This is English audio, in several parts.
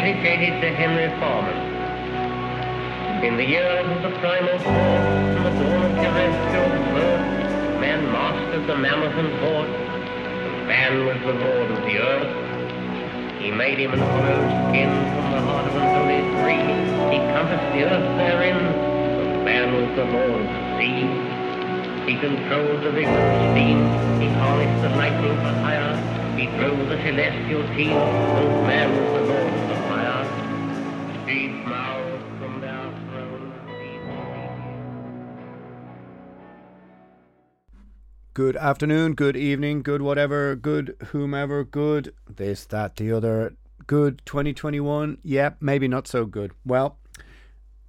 Dedicated to Henry Foreman. In the years of the primal force the dawn of terrestrial birth, man mastered the mammoth and horde, and man was the lord of the earth. He made him an hollow skin from the heart of an holy tree. He compassed the earth therein, man was the lord of the sea. He controlled the vigor of steam. He harnessed the lightning for hire. He drove the celestial team. Man was the lord Good afternoon, good evening, good whatever, good whomever, good this, that, the other, good 2021. Yep, maybe not so good. Well,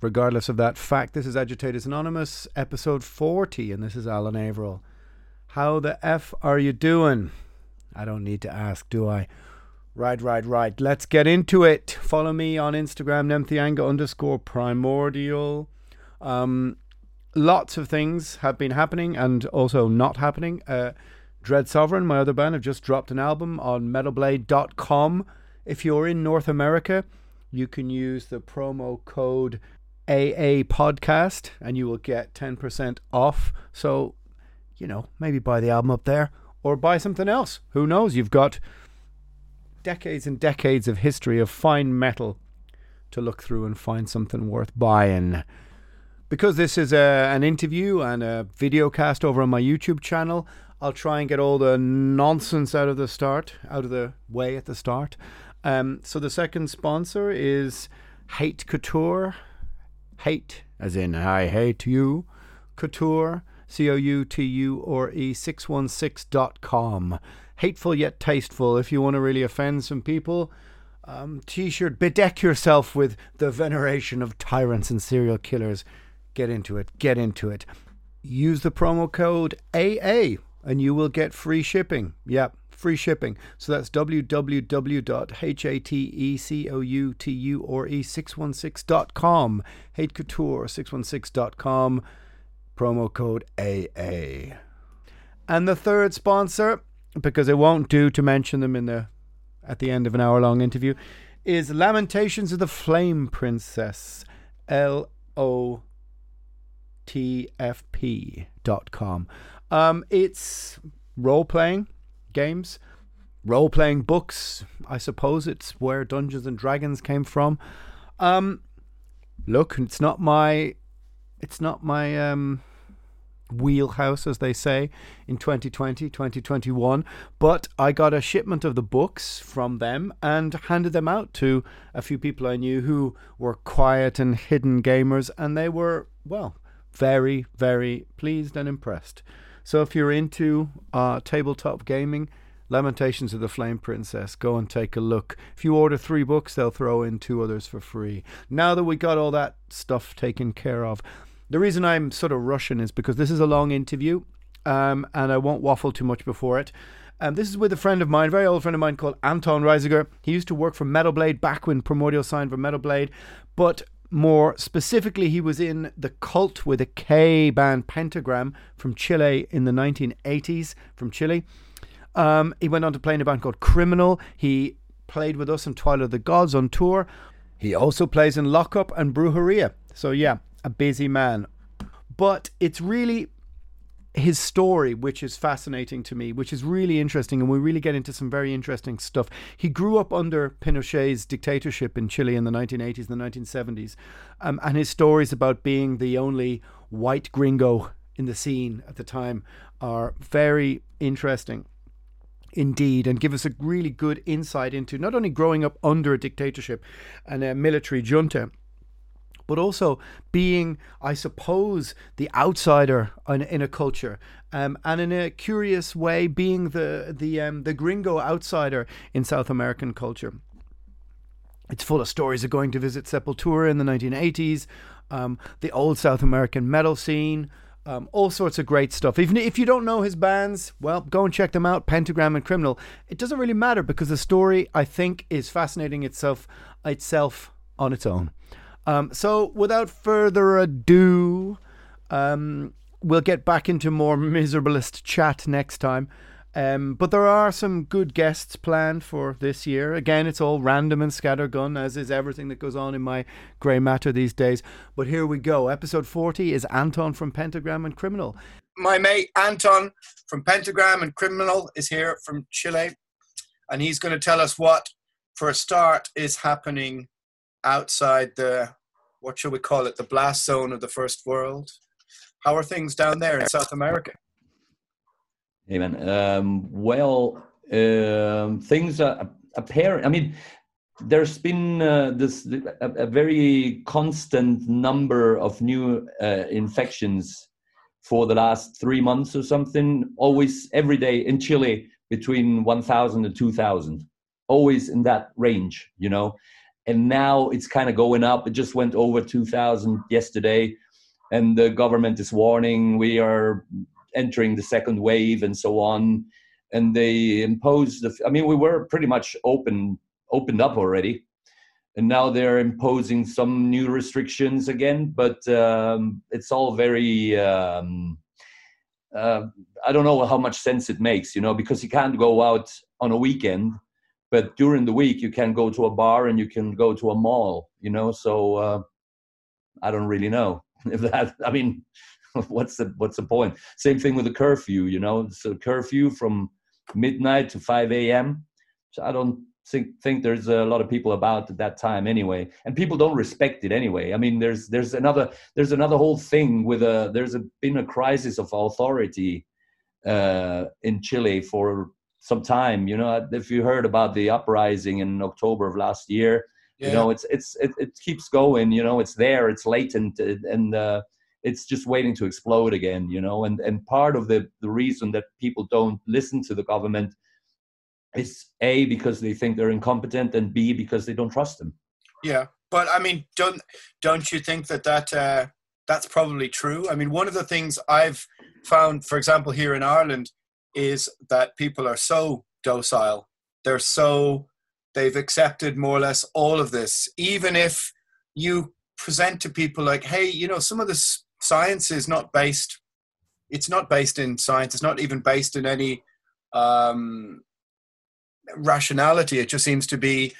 regardless of that fact, this is Agitators Anonymous, episode 40, and this is Alan Averill. How the F are you doing? I don't need to ask, do I? Right, right, right. Let's get into it. Follow me on Instagram, Nemtheanga underscore primordial. Um, lots of things have been happening and also not happening. Uh, Dread Sovereign, my other band, have just dropped an album on metalblade.com. If you're in North America, you can use the promo code AA podcast and you will get 10% off. So, you know, maybe buy the album up there or buy something else. Who knows? You've got decades and decades of history of fine metal to look through and find something worth buying. Because this is a, an interview and a video cast over on my YouTube channel, I'll try and get all the nonsense out of the start, out of the way at the start. Um, so the second sponsor is Hate Couture. Hate, as in I hate you. Couture, C O U T U or E 616.com. Hateful yet tasteful. If you want to really offend some people, um, t shirt, bedeck yourself with the veneration of tyrants and serial killers. Get into it. Get into it. Use the promo code AA and you will get free shipping. Yep, free shipping. So that's www.hatecouture616.com. Hate Couture 616.com. Promo code AA. And the third sponsor, because it won't do to mention them in the at the end of an hour long interview, is Lamentations of the Flame Princess. L O T F P dot com. Um, it's role playing games, role playing books. I suppose it's where Dungeons and Dragons came from. Um, look, it's not my, it's not my um, wheelhouse, as they say, in 2020, 2021. But I got a shipment of the books from them and handed them out to a few people I knew who were quiet and hidden gamers, and they were, well, very, very pleased and impressed. So if you're into uh, tabletop gaming, Lamentations of the Flame Princess, go and take a look. If you order three books, they'll throw in two others for free. Now that we got all that stuff taken care of, the reason I'm sort of rushing is because this is a long interview, um, and I won't waffle too much before it. Um, this is with a friend of mine, a very old friend of mine called Anton Reisenegger. He used to work for Metal Blade back when Primordial signed for Metal Blade, but more specifically, he was in the cult with a K band Pentagram from Chile in the 1980s, from Chile. Um, he went on to play in a band called Criminal. He played with us in Twilight of the Gods on tour. He also plays in Lockup and Brujeria. So, yeah, a busy man. But it's really his story, which is fascinating to me, which is really interesting, and we really get into some very interesting stuff. He grew up under Pinochet's dictatorship in Chile in the 1980s and the 1970s, um, and his stories about being the only white gringo in the scene at the time are very interesting indeed and give us a really good insight into not only growing up under a dictatorship and a military junta but also being, I suppose, the outsider in, in a culture, um, and in a curious way, being the the um, the gringo outsider in South American culture. It's full of stories of going to visit Sepultura in the 1980s, um, the old South American metal scene. Um, all sorts of great stuff. Even if you don't know his bands, well, go and check them out. Pentagram and Criminal. It doesn't really matter because the story, I think, is fascinating itself itself on its own. Um, so, without further ado, um, we'll get back into more miserablest chat next time. Um, but there are some good guests planned for this year. Again, it's all random and scattergun, as is everything that goes on in my grey matter these days. But here we go. Episode 40 is Anton from Pentagram and Criminal. My mate Anton from Pentagram and Criminal is here from Chile, and he's going to tell us what, for a start, is happening outside the what shall we call it the blast zone of the first world? How are things down there in south america? Hey um, well um, things are apparent i mean there's been uh, this a, a, very constant number of new uh, infections for the last three months or something. Always every day in chile between 1000 and 2000 always in that range you know and now it's kind of going up. It just went over 2,000 yesterday, and the government is warning we are entering the second wave and so on. And they imposed the. I mean, we were pretty much open opened up already, and now they're imposing some new restrictions again. But um, it's all very. Um, uh, I don't know how much sense it makes, you know, because you can't go out on a weekend but during the week you can go to a bar and you can go to a mall you know? So uh, i don't really know if that i mean what's the what's the point? Same thing with the curfew you know? A curfew from midnight to 5 a.m so i don't think think there's a lot of people about at that time anyway and people don't respect it anyway. I mean there's there's another there's another whole thing with a there's a, been a crisis of authority uh, in chile for some time. You know, if you heard about the uprising in October of last year, yeah. you know, it's it's it, it, keeps going. You know, it's there, it's latent, and uh, it's just waiting to explode again. You know, and and part of the the reason that people don't listen to the government is a because they think they're incompetent, and b because they don't trust them. Yeah, but I mean, don't don't you think that that uh, that's probably true? I mean, one of the things I've found, for example, here in Ireland is that people are so docile. They're so, they've accepted more or less all of this. Even if you present to people like, hey, you know, some of this science is not based, it's not based in science, it's not even based in any um, rationality. It just seems to be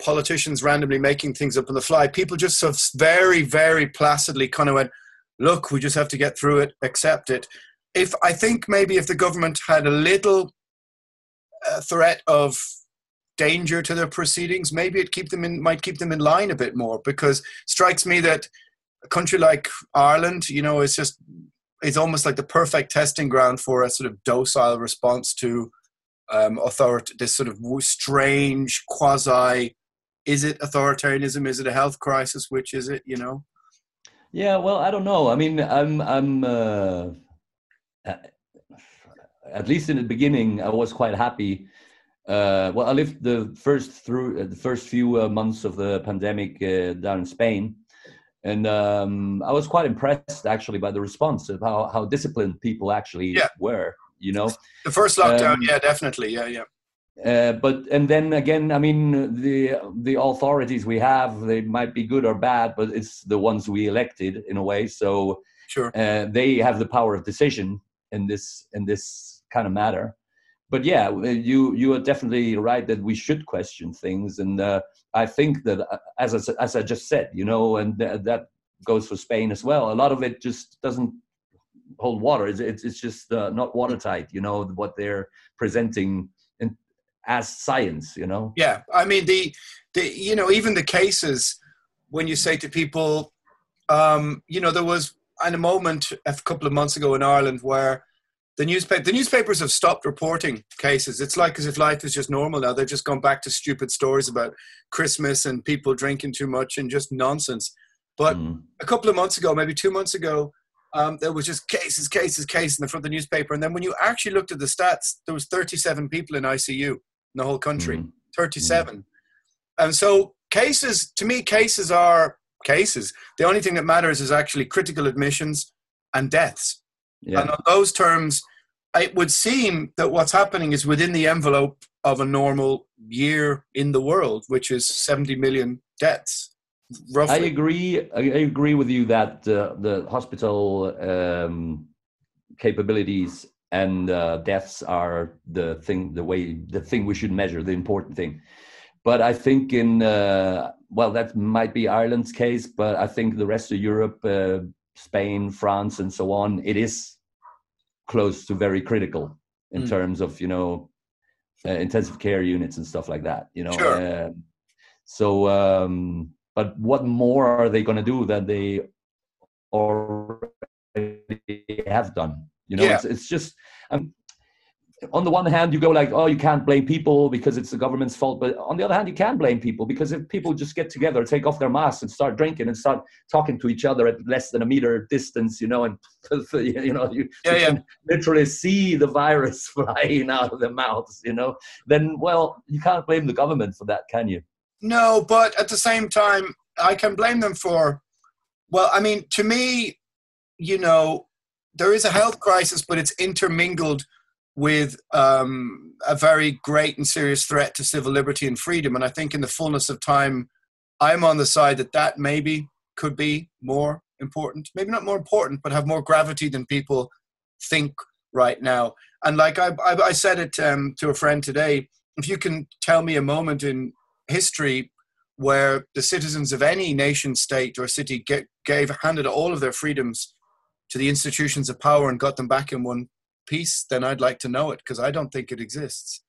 politicians randomly making things up on the fly. People just sort of very, very placidly kind of went, look, we just have to get through it, accept it if I think maybe if the government had a little uh, threat of danger to their proceedings, maybe it keep them in might keep them in line a bit more. Because strikes me that a country like Ireland, you know, is just it's almost like the perfect testing ground for a sort of docile response to um, authority. This sort of strange quasi. Is it authoritarianism? Is it a health crisis? Which is it? You know. Yeah, well, I don't know. I mean, I'm I'm uh, at least in the beginning, I was quite happy. Uh, well, I lived the first through uh, the first few uh, months of the pandemic uh, down in Spain, and um, I was quite impressed actually by the response of how, how disciplined people actually yeah. were. You know, the first lockdown, um, yeah, definitely, yeah, yeah. uh, but and then again, I mean, the the authorities we have, they might be good or bad, but it's the ones we elected in a way. So Sure. uh, they have the power of decision in this in this kind of matter. But yeah, you you are definitely right that we should question things, and uh, I think that uh, as I, as I just said, you know, and th- that goes for Spain as well. A lot of it just doesn't hold water. It's it's, it's just uh, not watertight. You know what they're presenting in, as science. You know. Yeah, I mean the the you know even the cases when you say to people, um, you know, there was in a moment a couple of months ago in Ireland where the newspaper the newspapers have stopped reporting cases. It's like as if life is just normal now. They've just gone back to stupid stories about Christmas and people drinking too much and just nonsense. But Mm. a couple of months ago, maybe two months ago, um, there was just cases, cases, cases in the front of the newspaper. And then when you actually looked at the stats, there was 37 people in ICU in the whole country. Mm. 37. And so cases, to me, cases are cases. The only thing that matters is actually critical admissions and deaths. Yeah. And on those terms, it would seem that what's happening is within the envelope of a normal year in the world, which is 70 million deaths, I roughly. agree. I I agree with you that uh, the hospital um, capabilities and uh, deaths are the thing, the way, the thing we should measure, the important thing. But I think in uh, well, that might be Ireland's case, but I think the rest of Europe, uh, Spain, France, and so on, it is close to very critical in Mm. terms of you know uh, intensive care units and stuff like that. You know, Sure. Um, so um, but what more are they going to do than they already have done? You know, Yeah. it's, it's just. Um, on the one hand, you go like, "Oh, you can't blame people because it's the government's fault," but on the other hand, you can blame people because if people just get together, take off their masks, and start drinking and start talking to each other at less than a meter distance, you know, and you know, you, Yeah, yeah. can literally see the virus flying out of their mouths, you know, then well, you can't blame the government for that, can you? No, but at the same time, I can blame them for. Well, I mean, to me, you know, there is a health crisis, but it's intermingled with um, a very great and serious threat to civil liberty and freedom. And I think, in the fullness of time, I'm on the side that that maybe could be more important. Maybe not more important, but have more gravity than people think right now. And like I, I, I said it um, to a friend today, if you can tell me a moment in history where the citizens of any nation state or city get, gave handed all of their freedoms to the institutions of power and got them back in one piece, then I'd like to know it because I don't think it exists.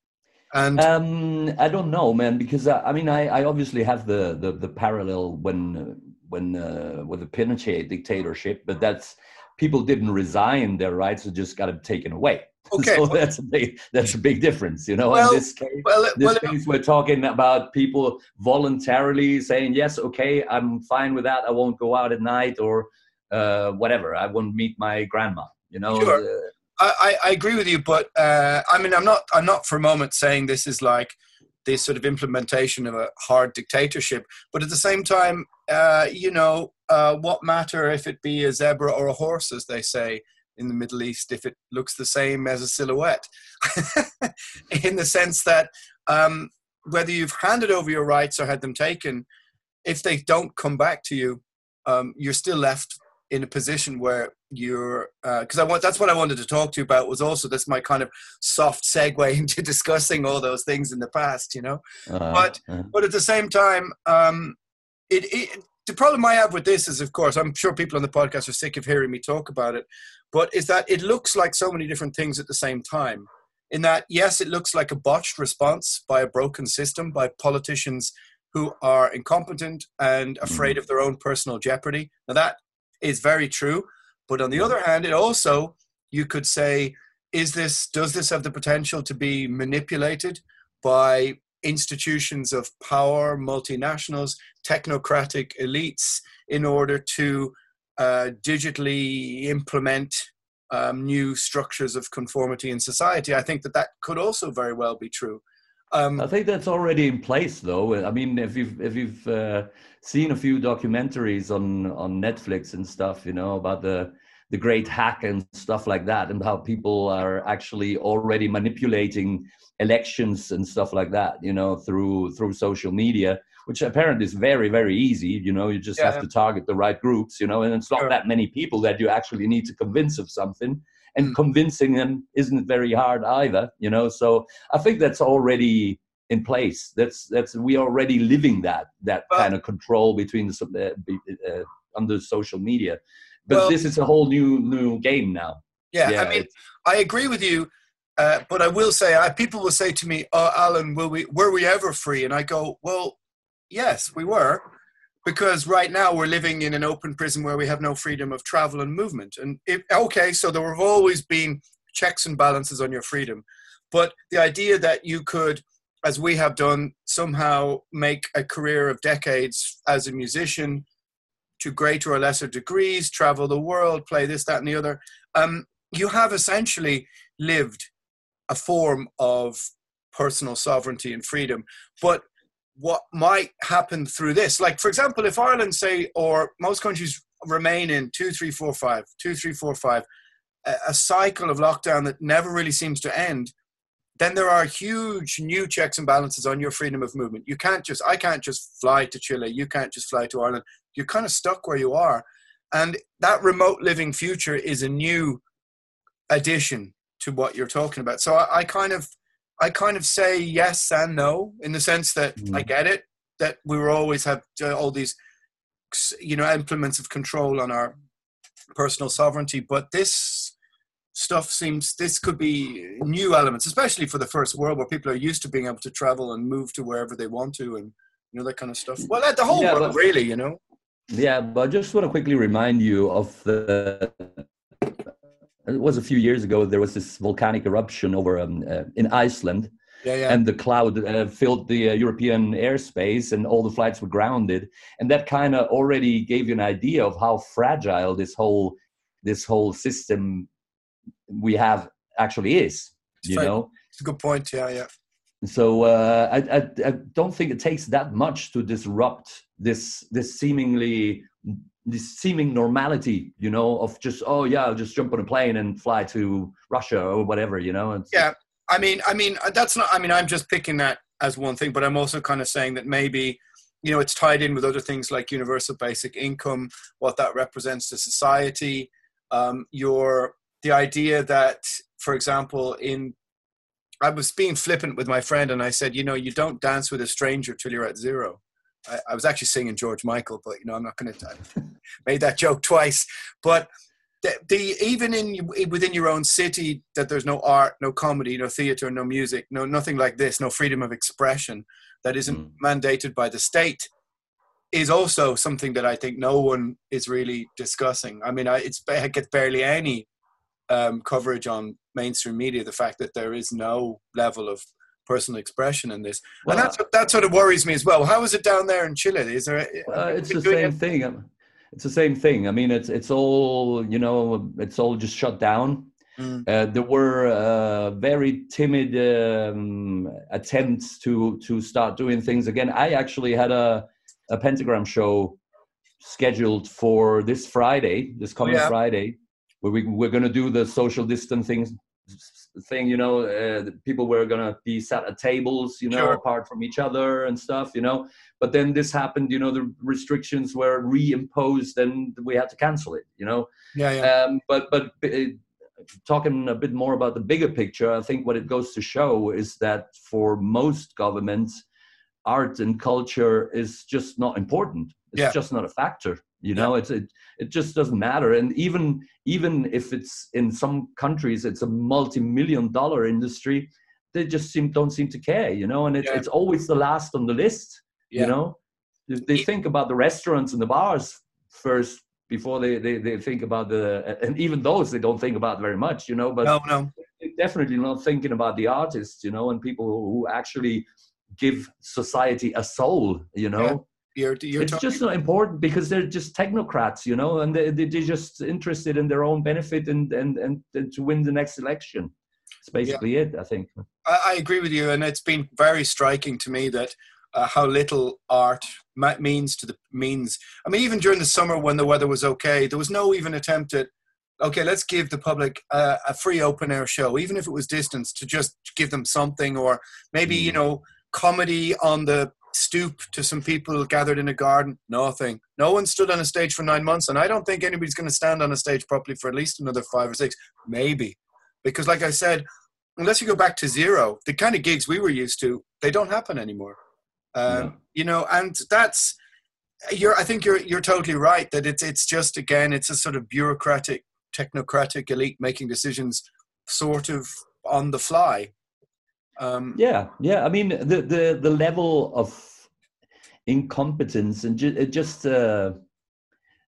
And Um, I don't know, man, because uh, I mean, I, I obviously have the the, the parallel when when uh, with the Pinochet dictatorship, but that's people didn't resign their rights; they just got them taken away. Okay, so well- that's a big that's a big difference, you know. Well, in this case, well, this well, case, we're talking about people voluntarily saying, "Yes, okay, I'm fine with that. I won't go out at night or uh, whatever. I won't meet my grandma." You know, Sure. Uh, I, I, agree with you, but uh, I mean, I'm not. I'm not for a moment saying this is like this sort of implementation of a hard dictatorship. But at the same time, uh, you know, uh, what matter if it be a zebra or a horse, as they say in the Middle East, if it looks the same as a silhouette, in the sense that um, whether you've handed over your rights or had them taken, if they don't come back to you, um, you're still left in a position where you're because I want that's what I wanted to talk to you about was also this my kind of soft segue into discussing all those things in the past, you know. uh, But uh, but at the same time, um, it, it the problem I have with this is, of course, I'm sure people on the podcast are sick of hearing me talk about it, but is that it looks like so many different things at the same time. In that, yes, it looks like a botched response by a broken system by politicians who are incompetent and afraid of their own personal jeopardy. Now that is very true, but on the other hand, it also you could say, is this does this have the potential to be manipulated by institutions of power, multinationals, technocratic elites, in order to uh, digitally implement um, new structures of conformity in society. I think that that could also very well be true. Um, I think that's already in place, though. I mean, if you've if you've uh, seen a few documentaries on on Netflix and stuff, you know about the the great hack and stuff like that, and how people are actually already manipulating elections and stuff like that, you know, through through social media, which apparently is very very easy. You know, you just Yeah. have to target the right groups, you know, and it's not Sure. that many people that you actually need to convince of something. And Mm. convincing them isn't very hard either, you know. So I think that's already in place. That's that's we are already living that that Well- kind of control between the uh, be- uh, under social media. But Well- this is a whole new new game now. Yeah, Yeah, I mean, I agree with you, uh, but I will say, I, people will say to me, "Oh, Alan, will we? Were we ever free?" And I go, "Well, yes, we were, because right now we're living in an open prison where we have no freedom of travel and movement. And if, okay, so there have always been checks and balances on your freedom, but the idea that you could, as we have done, somehow make a career of decades as a musician." To greater or lesser degrees, travel the world, play this, that, and the other. Um, you have essentially lived a form of personal sovereignty and freedom. But what might happen through this, like for example, if Ireland say, or most countries remain in two, three, four, five, two, three, four, five, a, a cycle of lockdown that never really seems to end, then there are huge new checks and balances on your freedom of movement. You can't just, I can't just fly to Chile. You can't just fly to Ireland. You're kind of stuck where you are. And that remote living future is a new addition to what you're talking about. So I, I kind of, I kind of say yes and no in the sense that I Mm. get it that we will always have uh, all these, you know, implements of control on our personal sovereignty, but this stuff seems this could be new elements, especially for the first world where people are used to being able to travel and move to wherever they want to, and you know that kind of stuff. Well, uh, the whole Yeah, world, but- really, you know. Yeah, but I just want to quickly remind you of the. It was a few years ago. There was this volcanic eruption over um, uh, in Iceland, Yeah, yeah. and the cloud uh, filled the uh, European airspace, and all the flights were grounded. And that kind of already gave you an idea of how fragile this whole this whole system we have actually is. You know, it's a good point. Yeah, yeah. so uh, I, I, I don't think it takes that much to disrupt this this seemingly this seeming normality you know of just oh yeah i'll just jump on a plane and fly to russia or whatever you know Yeah, I mean, I mean, that's not. I mean, I'm just picking that as one thing, but I'm also kind of saying that maybe, you know, it's tied in with other things like universal basic income, what that represents to society. Um, your the idea that, for example, in I was being flippant with my friend, and I said, you know, you don't dance with a stranger till you're at zero. I, I was actually singing George Michael, but you know, I'm not going to. Made that joke twice, but the, the even in within your own city that there's no art no comedy no theater no music no nothing like this no freedom of expression that isn't Mm. mandated by the state is also something that i think no one is really discussing i mean I, it's it gets barely any um, coverage on mainstream media the fact that there is no level of personal expression in this Well, and that's that sort of worries me as well how is it down there in chile is there it's the same it- thing. It's the same thing. I mean, it's it's all you know. It's all just shut down. Mm. Uh, there were uh, very timid um, attempts to to start doing things again. I actually had a a pentagram show scheduled for this Friday, this coming yeah. Friday, where we we're going to do the social distancing thing. You know, uh, people were to be sat at tables, you know, Sure. apart from each other and stuff. You know, but then this happened. You know, the restrictions were reimposed, and we had to cancel it. You know. yeah yeah Um, but but uh, talking a bit more about the bigger picture, I think what it goes to show is that for most governments, art and culture is just not important. It's Yeah. just not a factor. You know, it's it, it just doesn't matter. And even even if it's in some countries, it's a multi-million dollar industry. They just seem don't seem to care. You know, and it's Yeah. it's always the last on the list. Yeah. You know, they, think about the restaurants and the bars first before they, they, they think about the and even those they don't think about very much you know but no no definitely not thinking about the artists you know and people who actually give society a soul you know you're you're it's just not important because they're just technocrats you know and they, they- they're just interested in their own benefit and and and, and to win the next election. It's basically it i think. I, I agree with you, and it's been very striking to me that uh, how little art means to the means. I mean, even during the summer when the weather was okay, there was no even attempt at okay, let's give the public uh, a free open air show, even if it was distance, to just give them something, or maybe you know comedy on the stoop to some people gathered in a garden. Nothing. No one stood on a stage for nine months, and I don't think anybody's going to stand on a stage properly for at least another five or six, maybe, because like I said, unless you go back to zero, the kind of gigs we were used to, they don't happen anymore. Um, No. You know, and that's you're. I think you're you're totally right that it's it's just again it's a sort of bureaucratic, technocratic elite making decisions, sort of on the fly. Um, Yeah, yeah. I mean, the the the level of incompetence and ju- just uh,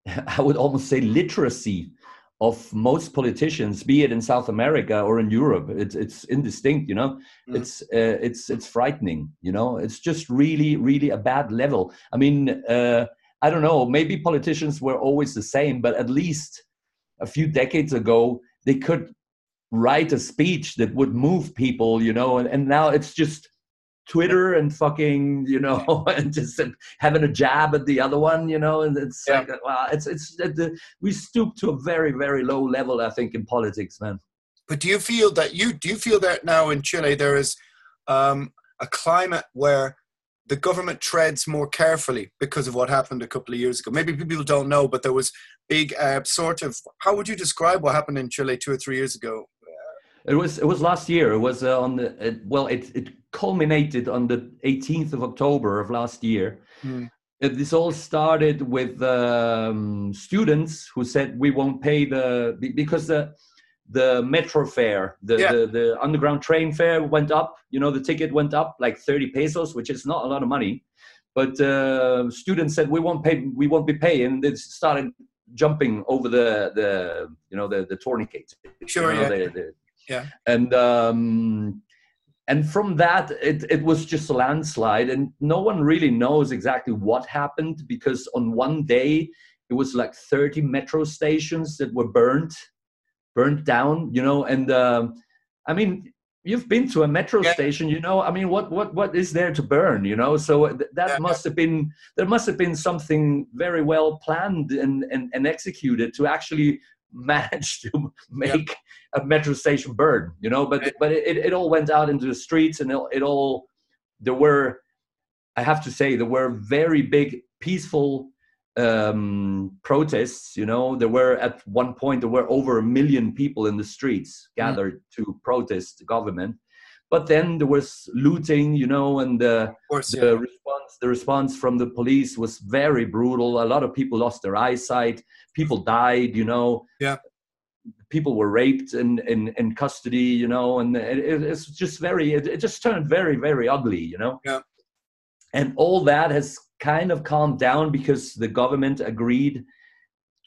I would almost say literacy of most politicians, be it in South America or in Europe, it's it's indistinct. You know, Mm. it's uh, it's it's frightening. You know, it's just really really a bad level. I mean, uh, I don't know. Maybe politicians were always the same, but at least a few decades ago they could write a speech that would move people, you know, and, and now it's just Twitter and fucking, you know, and just having a jab at the other one, you know, and it's Yeah. like, wow, it's it's uh, the, we stoop to a very very low level, I think, in politics, man. But do you feel that you do you feel that now in Chile there is um, a climate where the government treads more carefully because of what happened a couple of years ago? Maybe people don't know, but there was big uh, sort of how would you describe what happened in Chile two or three years ago? It was it was last year. It was uh, on the it, well, it it culminated on the 18th of October of last year. Hmm. Uh, This all started with um, students who said we won't pay the because the the metro fare, the, Yeah. the the underground train fare went up. You know, the ticket went up like 30 pesos, which is not a lot of money. But uh, students said we won't pay, we won't be paying. They started jumping over the the you know the the tourniquet. Sure, you know, yeah. the- the- Yeah. and um, and from that it, it was just a landslide and no one really knows exactly what happened because on one day it was like 30 metro stations that were burned burned down you know and um, i mean you've been to a metro Yeah. station you know i mean what what what is there to burn you know so th- that Yeah. must have been there must have been something very well planned and and, and executed to actually manage to make a metro station burn you know? But but it, it all went out into the streets and it, it all there were i have to say there were very big peaceful um protests you know? There were at one point there were over a million people in the streets gathered to protest the government. But then there was looting you know and Of course, the yeah. response the response from the police was very brutal. A lot of people lost their eyesight people died you know Yeah. people were raped in in, in custody you know and it, it- it's just very it, it just turned very very ugly you know Yeah. and all that has kind of calmed down because the government agreed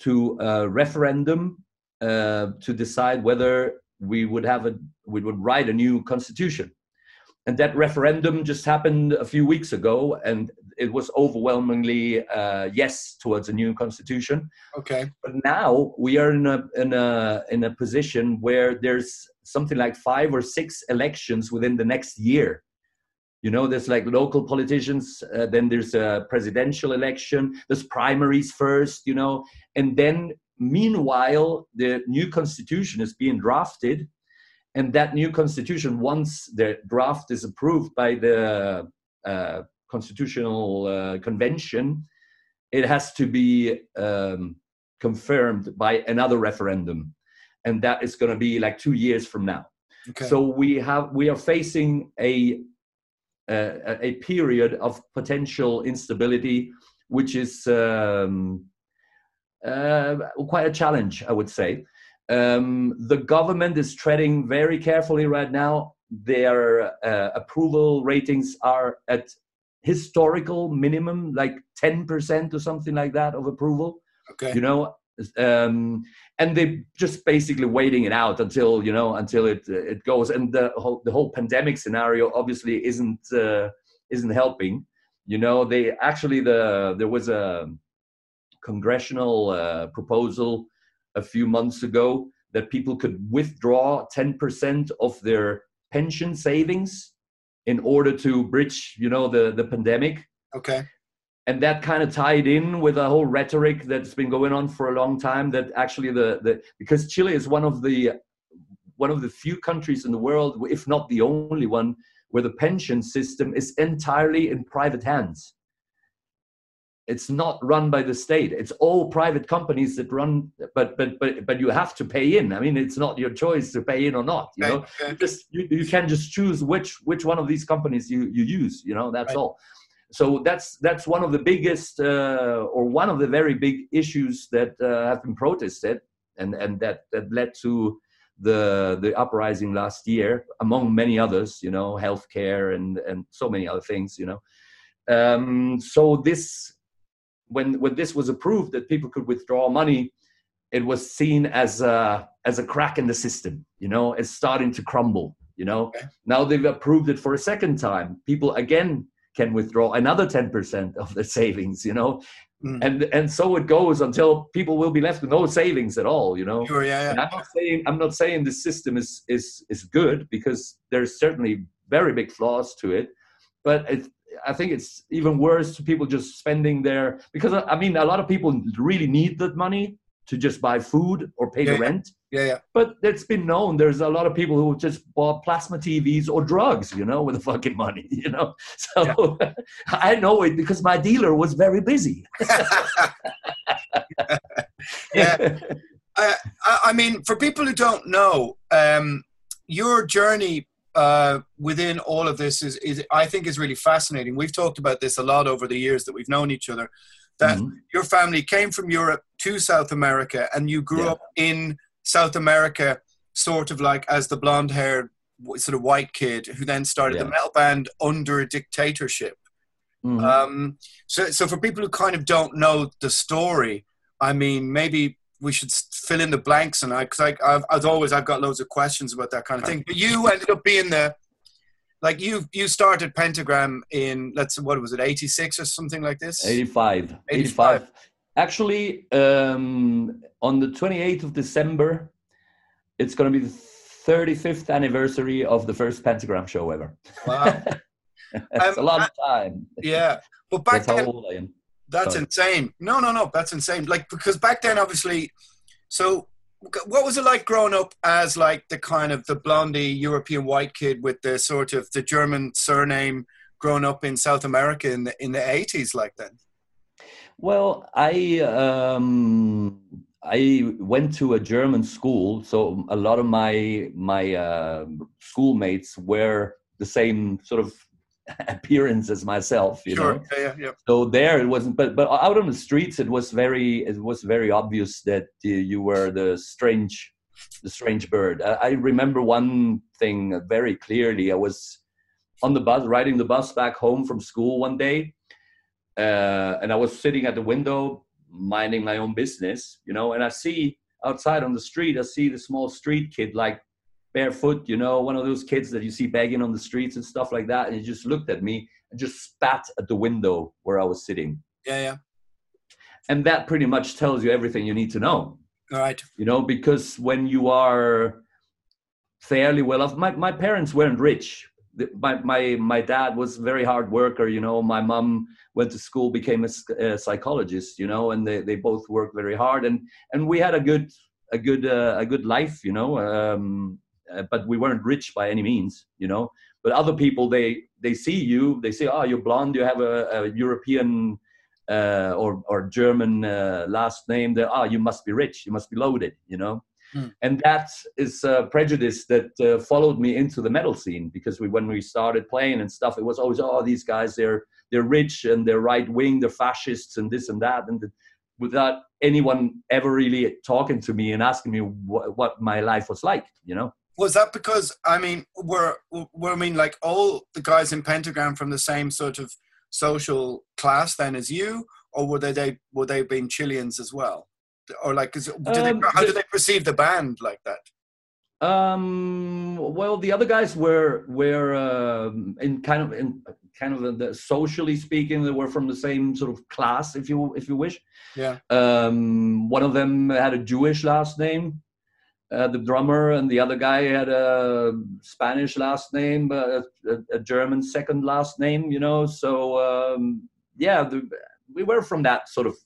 to a referendum uh, to decide whether we would have a we would write a new constitution and that referendum just happened a few weeks ago and it was overwhelmingly uh, yes towards a new constitution. Okay. but now we are in a in a in a position where there's something like five or six elections within the next year. You know there's like local politicians uh, then there's a presidential election there's primaries first you know. And then meanwhile the new constitution is being drafted and that new constitution once the draft is approved by the uh, constitutional uh, convention it has to be um, confirmed by another referendum. And that is going to be like two years from now. Okay. so we have we are facing a a, a period of potential instability which is um, uh, quite a challenge i would say um, the government is treading very carefully right now. Their uh, approval ratings are at historical minimum like 10% or something like that of approval okay. you know? Um, and they're just basically waiting it out until you know until it it goes. And the whole the whole pandemic scenario obviously isn't uh, isn't helping you know? They actually the there was a congressional uh, proposal a few months ago that people could withdraw 10% of their pension savings in order to bridge you know the the pandemic Okay. and that kind of tied in with a whole rhetoric that's been going on for a long time that actually the, the because chile is one of the one of the few countries in the world if not the only one where the pension system is entirely in private hands it's not run by the state. It's all private companies that run but but but but you have to pay in. I mean it's not your choice to pay in or not you know? You just you, you can just choose which which one of these companies you you use you know that's Right. all. So that's that's one of the biggest uh, or one of the very big issues that uh, have been protested and and that that led to the the uprising last year among many others you know healthcare and and so many other things you know. Um, so this when when this was approved that people could withdraw money it was seen as a as a crack in the system you know it's starting to crumble you know Okay. now they've approved it for a second time people again can withdraw another 10% of their savings you know Mm. and and so it goes until people will be left with no savings at all you know Sure, yeah, and yeah. I'm not saying I'm not saying the system is is is good because there's certainly very big flaws to it, but it, I think it's even worse to people just spending their because I mean a lot of people really need that money to just buy food or pay Yeah, the yeah. rent. Yeah, yeah. But it's been known there's a lot of people who just bought plasma TVs or drugs, you know, with the fucking money, you know. So I know it because my dealer was very busy. Yeah. I, I I mean, for people who don't know, um, your journey uh, within all of this is, is, I think, is really fascinating. We've talked about this a lot over the years that we've known each other. That Mhm. your family came from Europe to South America, and you grew Yeah. up in South America, sort of like as the blonde-haired, sort of white kid who then started the metal band under a dictatorship. Mhm. Um, so, so for people who kind of don't know the story, I mean, maybe we should fill in the blanks. And I, because I, I've, as always, I've got loads of questions about that kind of thing. But you ended up being the, like you, you started Pentagram in let's say what was it, eighty six or something like this? 85. 85. 85. Actually, um, on the 28th of December, it's going to be the 35th anniversary of the first Pentagram show ever. Wow. That's Um, a lot of time. Yeah, but back That's how then, old I am. That's Sorry. insane. No, no, no, that's insane. Like because back then, obviously, so what was it like growing up as like the kind of the blondie European white kid with the sort of the German surname, growing up in South America in the in the eighties, like then? Well, I um, I went to a German school, so a lot of my my uh, schoolmates were the same sort of appearance as myself. You sure. know, Yeah, yeah, yeah. so there it wasn't but but out on the streets it was very it was very obvious that uh, you were the strange the strange bird I, I remember one thing very clearly i was on the bus riding the bus back home from school one day uh, and i was sitting at the window minding my own business you know and i see outside on the street i see the small street kid like barefoot you know one of those kids that you see begging on the streets and stuff like that and he just looked at me and just spat at the window where I was sitting. Yeah, yeah. And that pretty much tells you everything you need to know, All right. you know, because when you are fairly well off, my, my parents weren't rich. My, my, my dad was a very hard worker, you know, my mom went to school, became a psychologist, you know, and they, they both worked very hard and, and we had a good, a good, uh, a good life, you know, um, uh, but we weren't rich by any means, you know, but other people they they see you they say oh you're blonde you have a, a european uh, or or german uh, last name that oh you must be rich you must be loaded you know? Hmm. and that is a prejudice that uh, followed me into the metal scene because we when we started playing and stuff it was always oh these guys they're they're rich and they're right wing they're fascists and this and that and without anyone ever really talking to me and asking me wh- what my life was like you know Was that because I mean, were were I mean like all the guys in Pentagram from the same sort of social class then as you, or were they, they were they being Chileans as well, or like is, did Um, they, how do they perceive the band like that? Um, well, the other guys were were um, in kind of in kind of the, the socially speaking, they were from the same sort of class, if you if you wish. Yeah. Um, one of them had a Jewish last name, uh, the drummer, and the other guy had a Spanish last name, but a, a, German second last name. You know, so um, yeah, the, we were from that sort of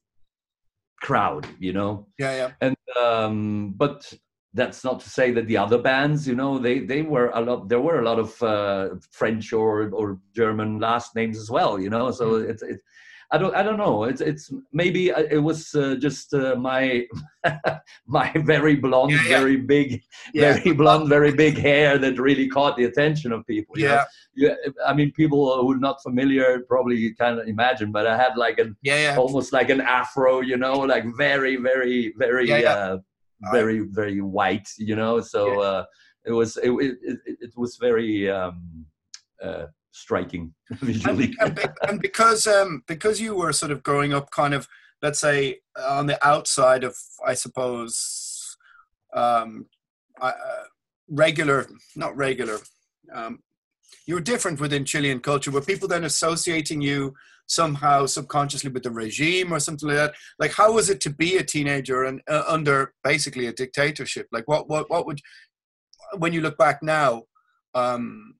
crowd, you know. Yeah, yeah. And um, but that's not to say that the other bands, you know, they they were a lot. There were a lot of uh, French or or German last names as well, you know. So Mm. it's it, I don't I don't know. It's it's maybe uh, it was uh, just uh, my my very blonde, Yeah, yeah. very big, Yeah. very blonde, very big hair that really caught the attention of people. you know? Yeah, yeah, I mean, people who are not familiar probably can't imagine, but I had like an yeah, almost like an afro, you know, like very, very, very, uh, very, very white, you know. So uh, it was it, it, it, it was very um, uh, striking visually. and, and because um, because you were sort of growing up, kind of let's say on the outside of, I suppose, um, uh, regular, not regular. Um, you were different within Chilean culture. Were people then associating you somehow subconsciously with the regime or something like that? Like, how was it to be a teenager and uh, under basically a dictatorship? Like, what what what would when you look back now? Um,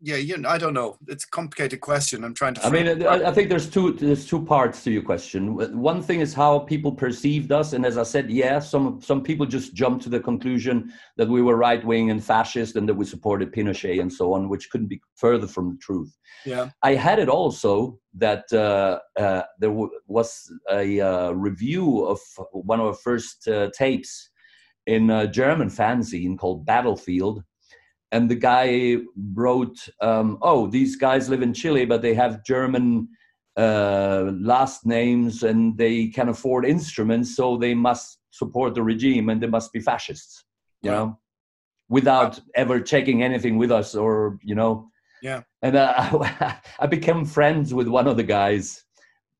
yeah, you know, I don't know. It's a complicated question. I'm trying to. I mean. I, I think there's two there's two parts to your question. One thing is how people perceived us, and as I said, yeah, some some people just jumped to the conclusion that we were right wing and fascist, and that we supported Pinochet and so on, which couldn't be further from the truth. yeah, I had it also that uh, uh, there w- was a uh, review of one of our first uh, tapes in a German fanzine called Battlefield. And the guy wrote, um, Oh, these guys live in Chile, but they have German uh, last names and they can afford instruments, so they must support the regime and they must be fascists, you Right. know, without ever checking anything with us or, you know, yeah, and uh, I became friends with one of the guys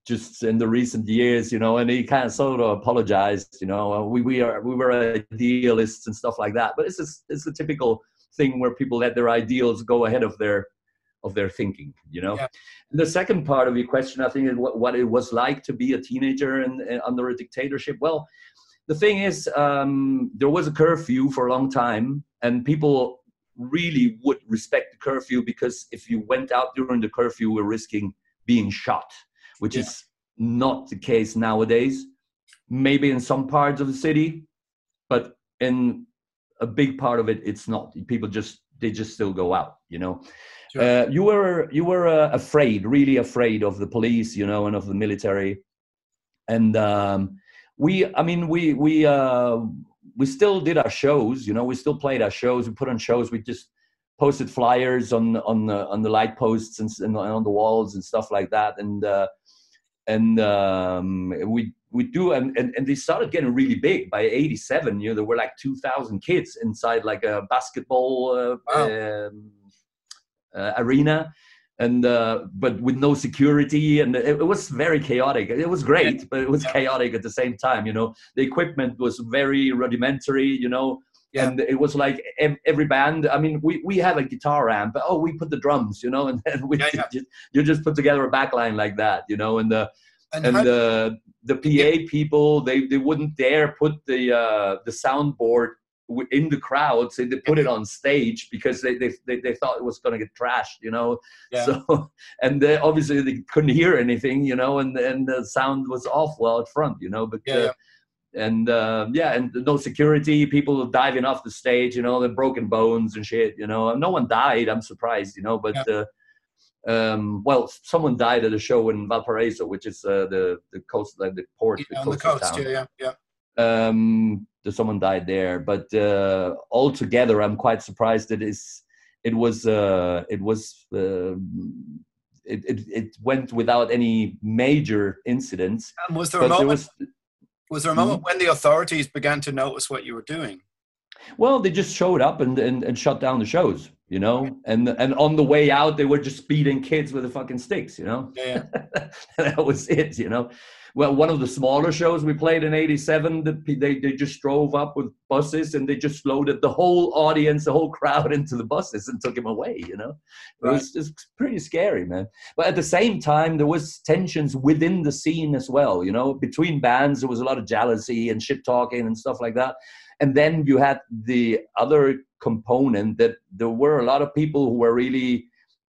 just in the recent years, you know, and he kind of sort of apologized, you know, we, we are, we were idealists and stuff like that, but it's just, it's a typical thing where people let their ideals go ahead of their, of their thinking, you know. Yeah. And the second part of your question, I think, is what, what it was like to be a teenager and, and under a dictatorship. Well, the thing is, um, there was a curfew for a long time, and people really would respect the curfew because if you went out during the curfew, were risking being shot, which Yeah. is not the case nowadays. Maybe in some parts of the city, but in a big part of it, it's not. People just they just still go out, you know. Sure. Uh, you were you were uh, afraid, really afraid of the police, you know, and of the military, and um, we, I mean, we we uh, we still did our shows, you know, we still played our shows. We put on shows. We just posted flyers on on the on the light posts and, and on the walls and stuff like that, and uh, and um, we we do and, and and they started getting really big by 87 you know there were like 2000 kids inside like a basketball uh, um, uh, arena. And uh, but with no security and it, it was very chaotic. It was great but it was chaotic at the same time you know. The equipment was very rudimentary you know Yeah. and it was like every band i mean we, we have a guitar amp but oh we put the drums you know and then we Yeah, yeah. Just, you just put together a backline like that you know and the and, and the the PA people they, they wouldn't dare put the uh, the soundboard in the crowd, so they put it on stage because they they, they, they thought it was going to get trashed, you know. Yeah. So and they, obviously they couldn't hear anything, you know, and and the sound was awful out front, you know. But Yeah, uh, yeah. and uh, yeah, and no security, people diving off the stage, you know, the broken bones and shit, you know. No one died. I'm surprised, you know, but. Uh, um, well, someone died at a show in Valparaiso, which is uh, the the coast, like the port, Yeah, on the coast, town. yeah, yeah, yeah. Um, someone died there, but uh, altogether, I'm quite surprised that it's it was uh, it was uh, it, it it went without any major incidents. And was there a But there moment? was Was there a moment when the authorities began to notice what you were doing? Well, they just showed up and, and, and shut down the shows, you know, and and on the way out they were just beating kids with the fucking sticks, you know. Yeah, that was it, you know. Well, one of the smaller shows we played in '87, the, they they just drove up with buses and they just loaded the whole audience, the whole crowd into the buses and took him away, you know. It was just pretty scary, man. But at the same time, there was tensions within the scene as well, you know. Between bands, there was a lot of jealousy and shit talking and stuff like that and then you had the other component that there were a lot of people who were really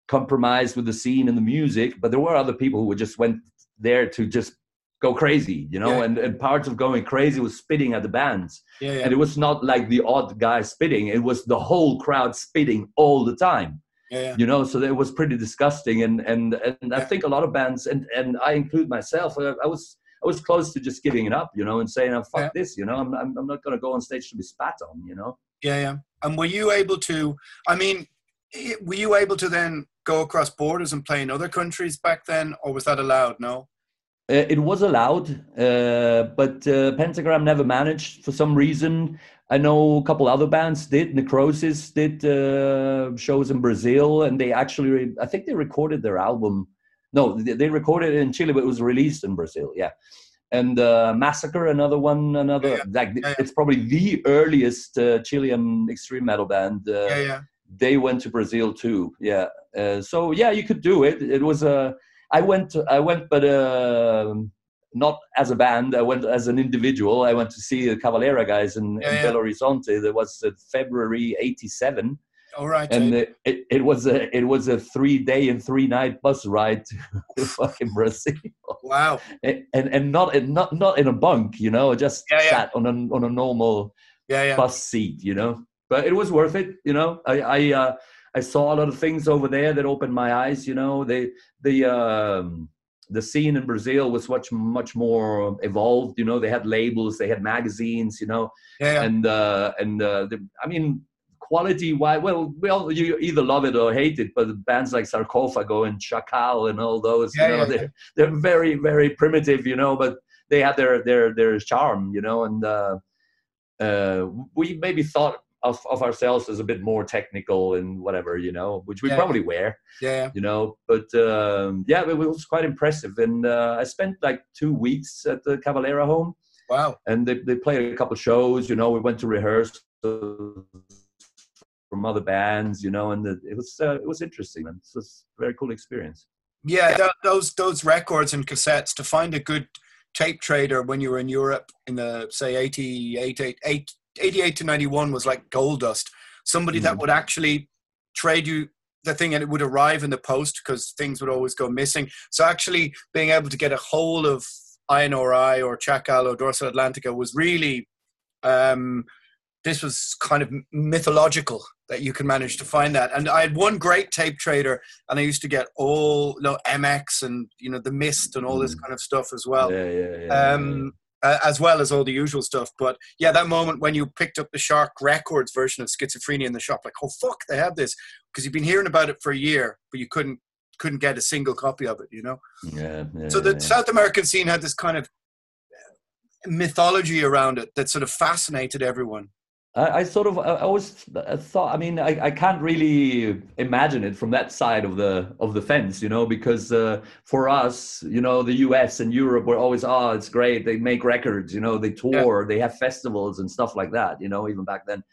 compromised with the scene and the music but there were other people who just went there to just go crazy, you know. Yeah. And, and parts of going crazy was spitting at the bands, Yeah, yeah. and it was not like the odd guy spitting; it was the whole crowd spitting all the time you know so it was pretty disgusting and and and i think a lot of bands and and i include myself uh, i was i was close to just giving it up you know and saying oh, fuck Yeah. this you know i'm, I'm, I'm not going to go on stage to be spat on you know Yeah, yeah. And were you able to? I mean, were you able to then go across borders and play in other countries back then, or was that allowed? No. Uh, it was allowed, uh, but uh, Pentagram never managed for some reason. I know a couple other bands did. Necrosis did uh, shows in Brazil, and they actually, re- I think they recorded their album. No, they, they recorded it in Chile, but it was released in Brazil. Yeah, and uh, Massacre, another one, another Yeah, like yeah, it's probably the earliest uh, Chilean extreme metal band. Uh, Yeah, yeah. they went to Brazil too. Yeah. Uh, so yeah, you could do it. It was a. I went. I went, but uh, not as a band. I went as an individual. I went to see the Cavalera guys in, Yeah, in. Belo Horizonte. That was uh, February '87, All right. and it, it, it was a it was a three day and three night bus ride to fucking Brazil, wow. and and not in, not not in a bunk, you know, just Yeah, yeah. sat on a on a normal Yeah, yeah. bus seat, you know. But it was worth it, you know. I I uh, I saw a lot of things over there that opened my eyes, you know. They the um, the scene in Brazil was much much more evolved, you know. They had labels, they had magazines, you know, Yeah, yeah. and uh, and uh, the, I mean quality wise well well you either love it or hate it but bands like Sarcófago and Chakal and all those Yeah, you know yeah, they're, they're very very primitive you know but they had their their their charm you know and uh, uh, we maybe thought of, of ourselves as a bit more technical and whatever you know which we Yeah. probably were yeah, yeah. you know but um, yeah it was quite impressive and uh, i spent like two weeks at the cavalera home Wow. and they, they played a couple shows you know we went to rehearse from other bands you know and it, it was uh, it was interesting and it was a very cool experience Yeah, tho- those those records and cassettes to find a good tape trader when you were in Europe in the say 88, 88, 88 to 91 was like gold dust. Somebody that Mhm. would actually trade you the thing and it would arrive in the post because things would always go missing. So actually being able to get a hold of INRI or Chakal or Dorsal Atlantica was really um, this was kind of mythological that you can manage to find that. And I had one great tape trader, and I used to get all you know, MX and you know the Mist and all this kind of stuff as well, yeah yeah yeah, um, uh, as well as all the usual stuff. But yeah, that moment when you picked up the Shark Records version of Schizophrenia in the shop, like oh fuck, they have this because you've been hearing about it for a year, but you couldn't couldn't get a single copy of it, you know. yeah, So the. South American scene had this kind of mythology around it that sort of fascinated everyone. I, I sort of I always thought I mean I, I can't really imagine it from that side of the of the fence you know because uh, for us you know the US and Europe were always oh it's great they make records you know they tour they have festivals and stuff like that you know even back then.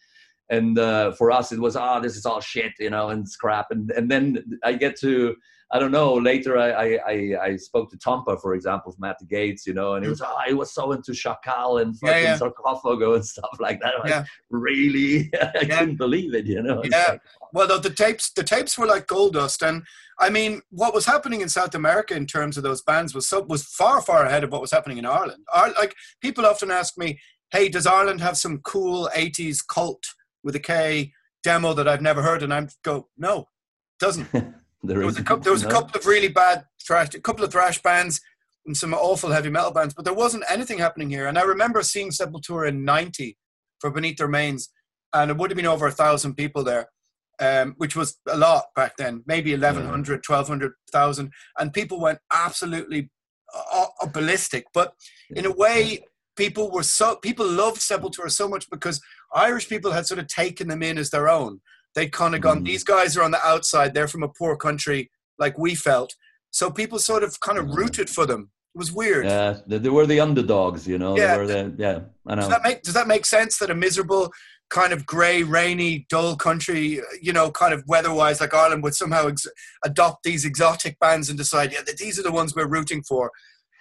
And uh, for us it was oh this is all shit you know and it's crap and and then I get to I don't know. Later, I I, I, I spoke to Tompa, for example, from At the Gates, you know, and he was oh, he was so into Chakal and fucking yeah. Sarcófago and stuff like that. Like, Yeah. really? I Yeah. couldn't believe it, you know. Yeah. like, Well, the, the tapes the tapes were like gold dust, and I mean, what was happening in South America in terms of those bands was so was far far ahead of what was happening in Ireland. Our, like people often ask me, "Hey, does Ireland have some cool '80s cult with a K demo that I've never heard?" And I go, "No, doesn't." there There was a couple, there was a couple of really bad thrash, a couple of thrash bands and some awful heavy metal bands, but there wasn't anything happening here. And I remember seeing Sepultura in '90 for Beneath the Remains, and it would have been over a thousand people there, um, which was a lot back then, maybe 1,100, 1,200, 1,000, and people went absolutely uh, uh, ballistic. But in a way, people were so people loved Sepultura so much because Irish people had sort of taken them in as their own. They'd kind of gone, Mhm. these guys are on the outside. They're from a poor country, like we felt. So people sort of kind of Mhm. rooted for them. It was weird. Yeah, they, they were the underdogs, you know. Yeah. They were the, yeah, I know. Does that make Does that make sense that a miserable kind of grey, rainy, dull country, you know, kind of weather-wise like Ireland would somehow ex- adopt these exotic bands and decide, yeah, th- these are the ones we're rooting for.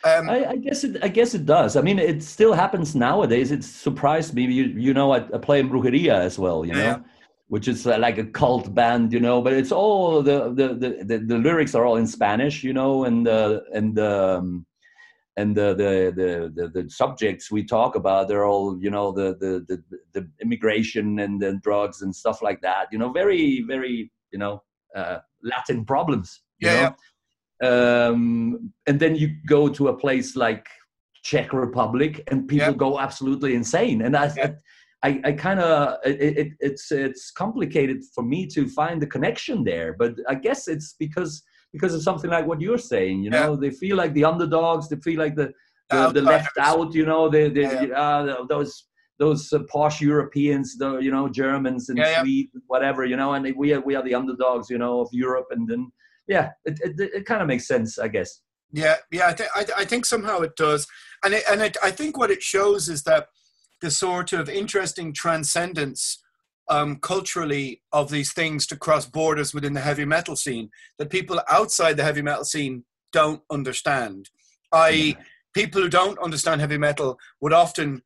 Um, I, I guess it. I guess it does. I mean, it still happens nowadays. It surprised me. You, you know, I, I play in Brujeria as well. You know, yeah. Which is uh, like a cult band. You know, but it's all the the the, the, the lyrics are all in Spanish. You know, and uh, and um, and the, the the the, the subjects we talk about they're all you know the the the, the immigration and the drugs and stuff like that you know very very you know uh, latin problems you Yeah, know? um and then you go to a place like czech republic and people Yeah. go absolutely insane and i Yeah. I, I kind of it, it, it's it's complicated for me to find the connection there, but I guess it's because because of something like what you're saying. You know, they feel like the underdogs. They feel like the the, the left out. You know, they, they Yeah, uh, those those uh, posh Europeans, the you know Germans and Yeah, yeah. Swedes, whatever. You know, and they, we are we are the underdogs. You know, of Europe, and then yeah, it it, it kind of makes sense, I guess. Yeah, yeah, I, th- I, I think somehow it does, and it, and it, I think what it shows is that the sort of interesting transcendence um, culturally of these things to cross borders within the heavy metal scene that people outside the heavy metal scene don't understand. I people who don't understand heavy metal would often.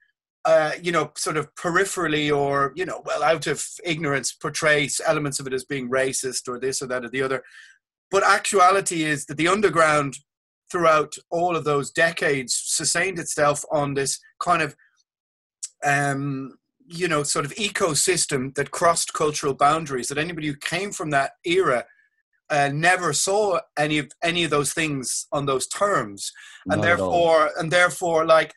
Uh, you know, sort of peripherally or, you know, well, out of ignorance, portray elements of it as being racist or this or that or the other. But actuality is that the underground throughout all of those decades sustained itself on this kind of um, you know sort of ecosystem that crossed cultural boundaries that anybody who came from that era uh, never saw any of any of those things on those terms and Not therefore and therefore like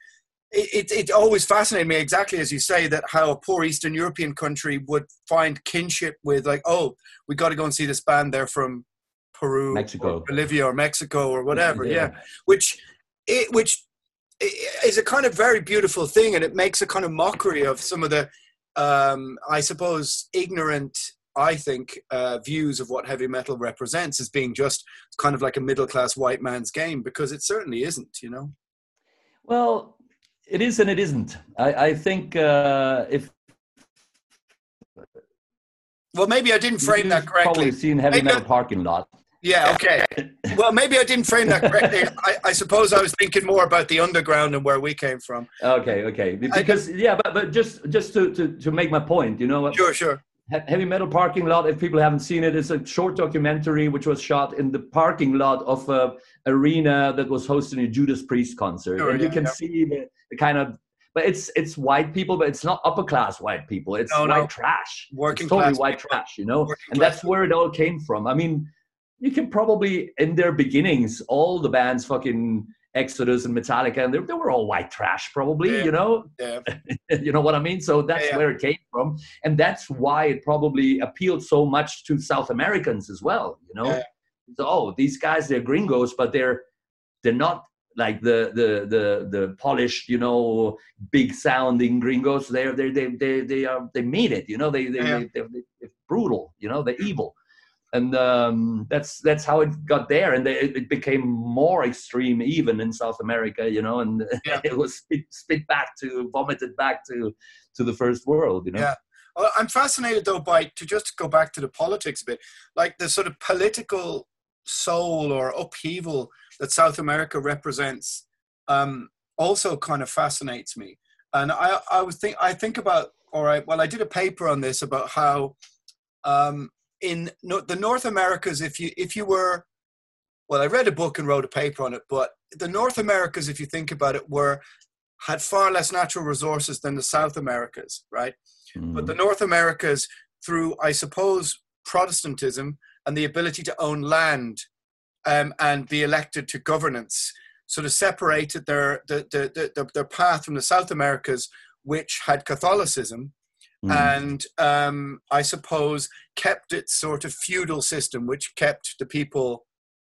it, it, it always fascinated me exactly as you say that how a poor eastern european country would find kinship with like oh we got to go and see this band they're from peru Mexico. or bolivia or mexico or whatever yeah, Yeah. which it which is a kind of very beautiful thing and it makes a kind of mockery of some of the um i suppose ignorant i think uh views of what heavy metal represents as being just kind of like a middle class white man's game because it certainly isn't you know Well, it is and it isn't. I, I think uh, if well maybe i didn't frame that correctly probably seen heavy Maybe I- metal parking lot. Yeah okay well maybe i didn't frame that correctly I, I suppose i was thinking more about the underground and where we came from Okay, okay. Because yeah, but but just just to to, to make my point, you know, sure sure Heavy Metal Parking Lot, if people haven't seen it, it's a short documentary which was shot in the parking lot of a arena that was hosting a Judas Priest concert. Sure, and you can yeah. see the, the kind of but it's it's white people, but it's not upper class white people. It's No, no. white trash. Working it's totally class white people. trash, you know? Working and that's where it all came from. I mean, you can probably in their beginnings, all the bands fucking Exodus and Metallica, and they, they were all white trash, probably, Yeah. you know? yeah you know what I mean? So that's yeah. where it came from, and that's why it probably appealed so much to South Americans as well. You know, so oh, these guys they're gringos, but they're they're not like the the the the polished, you know, big sounding gringos. They're they they they they are they mean it. You know, they they, they, they they're brutal. You know, they're evil. And um, that's that's how it got there, and they, it it became more extreme even in South America, you know, and Yeah. it was spit, spit back to vomited back to to the first world, you know. Yeah. Well, I'm fascinated though by to just go back to the politics a bit, like the sort of political soul or upheaval that South America represents, um, also kind of fascinates me. And I, I was think I think about all right. Well, I did a paper on this about how um, in no, the North Americas, if you if you were well, I read a book and wrote a paper on it, but the North Americas, if you think about it, were had far less natural resources than the South Americas, right? But the North Americas, through I suppose Protestantism and the ability to own land um, and be elected to governance, sort of separated their the, the, the, the, their path from the South Americas, which had Catholicism, Mm. and um, I suppose kept its sort of feudal system, which kept the people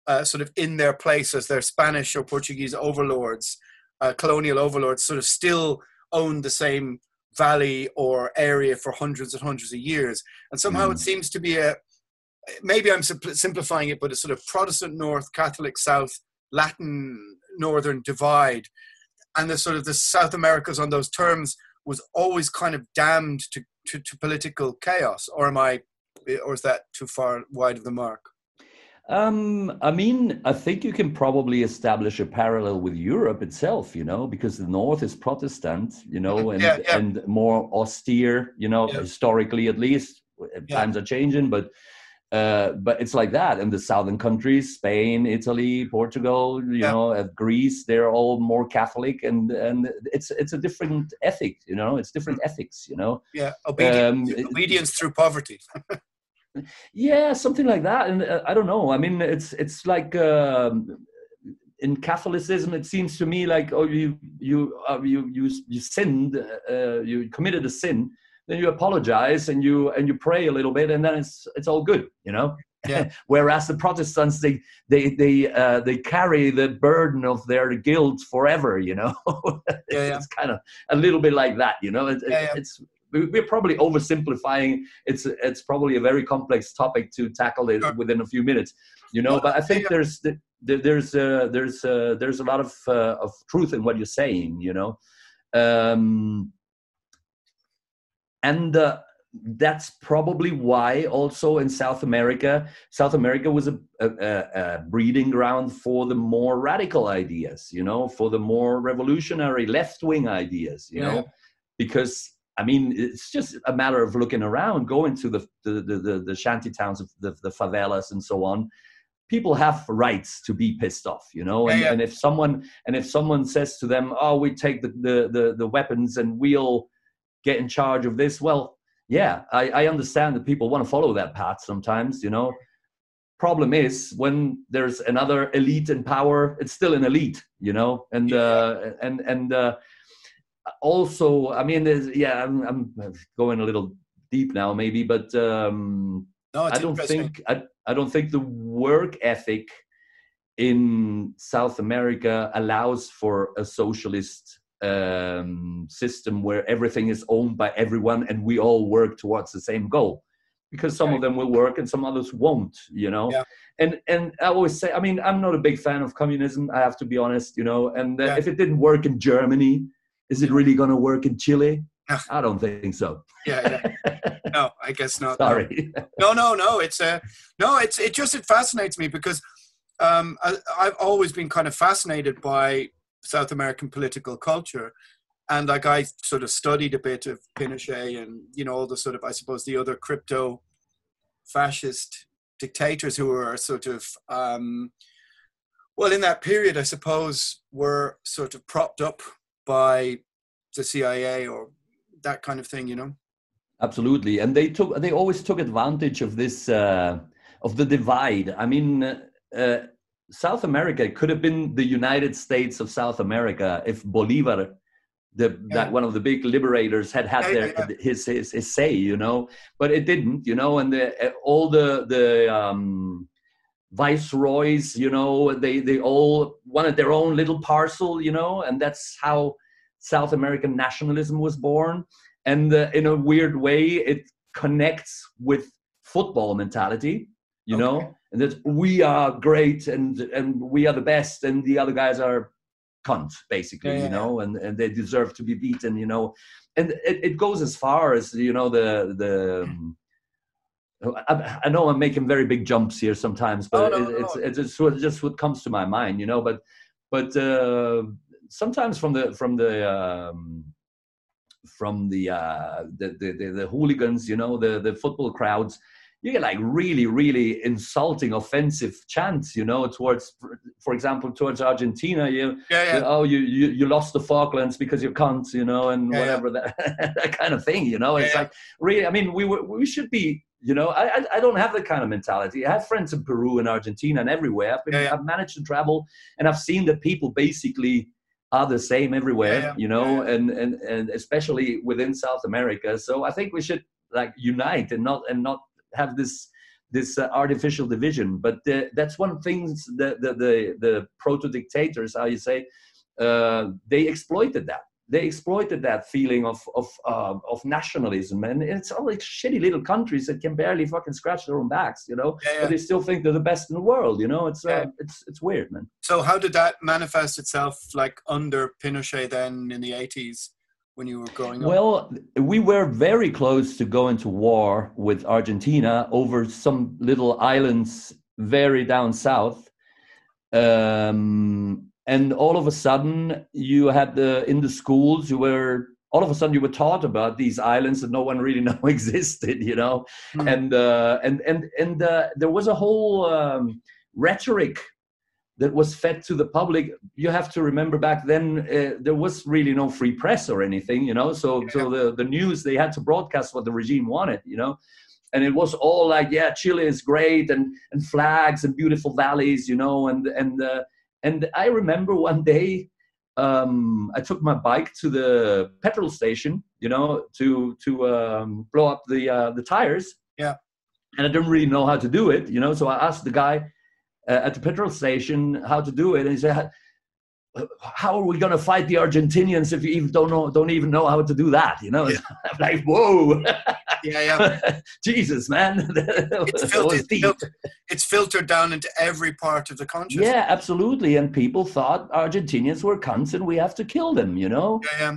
uh, sort of in their place as their Spanish or Portuguese overlords, uh, colonial overlords, sort of still owned the same valley or area for hundreds and hundreds of years. And somehow it seems to be a maybe I'm simpl- simplifying it, but a sort of Protestant North, Catholic South, Latin Northern divide. And the sort of the South Americas on those terms was always kind of damned to, to, to political chaos. Or am I, or is that too far wide of the mark? Um, I mean, I think you can probably establish a parallel with Europe itself, you know, because the North is Protestant, you know, and Yeah, yeah. and more austere, you know, Yeah. historically at least. Times are changing, but uh, but it's like that in the southern countries spain italy portugal you Yeah. know uh, greece they're all more catholic and and it's it's a different ethic you know it's different ethics you know Yeah, obedience, Um, it- obedience through poverty. yeah something like that and uh, i don't know i mean it's it's like um, in catholicism it seems to me like oh you you uh, you you you sinned uh, you committed a sin then you apologize and you and you pray a little bit and then it's it's all good you know Yeah. whereas the protestants they they they uh, they carry the burden of their guilt forever you know Yeah, yeah. it's kind of a little bit like that you know it, it- Yeah, yeah. it's we- we're probably oversimplifying it's it's probably a very complex topic to tackle it Sure. within a few minutes you know No, but i think there's the- the- there's uh, there's uh, there's a lot of uh, of truth in what you're saying you know um and uh, that's probably why also in south america south america was a, a, a- breeding ground for the more radical ideas you know for the more revolutionary left-wing ideas you Yeah. know because i mean it's just a matter of looking around going to the the the, the, the shanty towns of the, the favelas and so on people have rights to be pissed off you know and, Yeah, yeah. and if someone and if someone says to them oh we take the the the, the weapons and we'll get in charge of this? Well yeah I, I understand that people want to follow that path sometimes you know. Problem is when there's another elite in power it's still an elite you know and uh and and uh also i mean yeah I'm, I'm going a little deep now maybe but um No, I don't think I, I don't think the work ethic in South America allows for a socialist um, system where everything is owned by everyone and we all work towards the same goal. Because some of them will work and some others won't, you know. Yeah. And and I always say, I mean, I'm not a big fan of communism. I have to be honest, you know. And uh, Yeah. if it didn't work in Germany, is it really going to work in Chile? I don't think so. Yeah, yeah. No, I guess not. no. Sorry. no no no it's uh, no it's it just it fascinates me because um, I, i've always been kind of fascinated by south american political culture. And like i sort of studied a bit of pinochet and you know all the sort of i suppose the other crypto fascist dictators who were sort of um, well in that period i suppose were sort of propped up by the cia or that kind of thing you know? Absolutely, and they took they always took advantage of this uh, of the divide. I mean, uh, South America could have been the United States of South America if Bolivar, the Yeah. that one of the big liberators, had had their yeah, his, his his say, you know. But it didn't, you know, and the, uh, all the the um, viceroys, you know, they they all wanted their own little parcel, you know, and that's how South American nationalism was born. And uh, in a weird way it connects with football mentality you Okay. know? And that we are great and and we are the best and the other guys are cunts basically Yeah, you know? And and they deserve to be beaten you know? And it, it goes as far as you know the the um, I, I know I'm making very big jumps here sometimes, but Oh, no, it, no, it's it's just what, just what comes to my mind, you know. But but uh, sometimes from the from the um, from the, uh, the, the the the hooligans, you know, the the football crowds, you get like really really insulting, offensive chants, you know, towards, for example, towards Argentina. You yeah yeah oh you, you you lost the Falklands because you're cunts, you know, and Yeah, whatever that that kind of thing, you know. It's like really, I mean, we we should be, you know. I, I don't have that kind of mentality. I have friends in Peru and Argentina and everywhere. I've been. I've managed to travel, and I've seen that people basically are the same everywhere, you know, and and and especially within South America. So I think we should like unite and not and not have this this uh, artificial division. But uh, that's one thing the the the, the proto dictators, how you say, uh, they exploited that. They exploited that feeling of of uh, of nationalism, and it's all like shitty little countries that can barely fucking scratch their own backs, you know. Yeah, yeah. But they still think they're the best in the world, you know. It's uh, Yeah. it's it's weird, man. So how did that manifest itself like under Pinochet then in the 80s when you were growing up? Well, we were very close to going to war with Argentina over some little islands very down south. Um, and all of a sudden, you had the in the schools you were all of a sudden you were taught about these islands that no one really know existed you know Mm. and uh, and and and uh, there was a whole um, rhetoric that was fed to the public you have to remember back then uh, there was really no free press or anything you know so so the, the news they had to broadcast what the regime wanted you know and it was all like yeah chile is great and and flags and beautiful valleys you know and and uh, and i remember one day um, I took my bike to the petrol station, you know, to to um, blow up the uh, the tires. Yeah. And I didn't really know how to do it, you know. So I asked the guy uh, at the petrol station how to do it, and he said, "How are we going to fight the Argentinians if you even don't know don't even know how to do that?" You know. Yeah. I'm like, "Whoa, Yeah, yeah. Jesus, man!" It's filtered, was deep. filtered- it's filtered down into every part of the country. Yeah, absolutely. And people thought Argentinians were cunts, and we have to kill them. You know. yeah, yeah.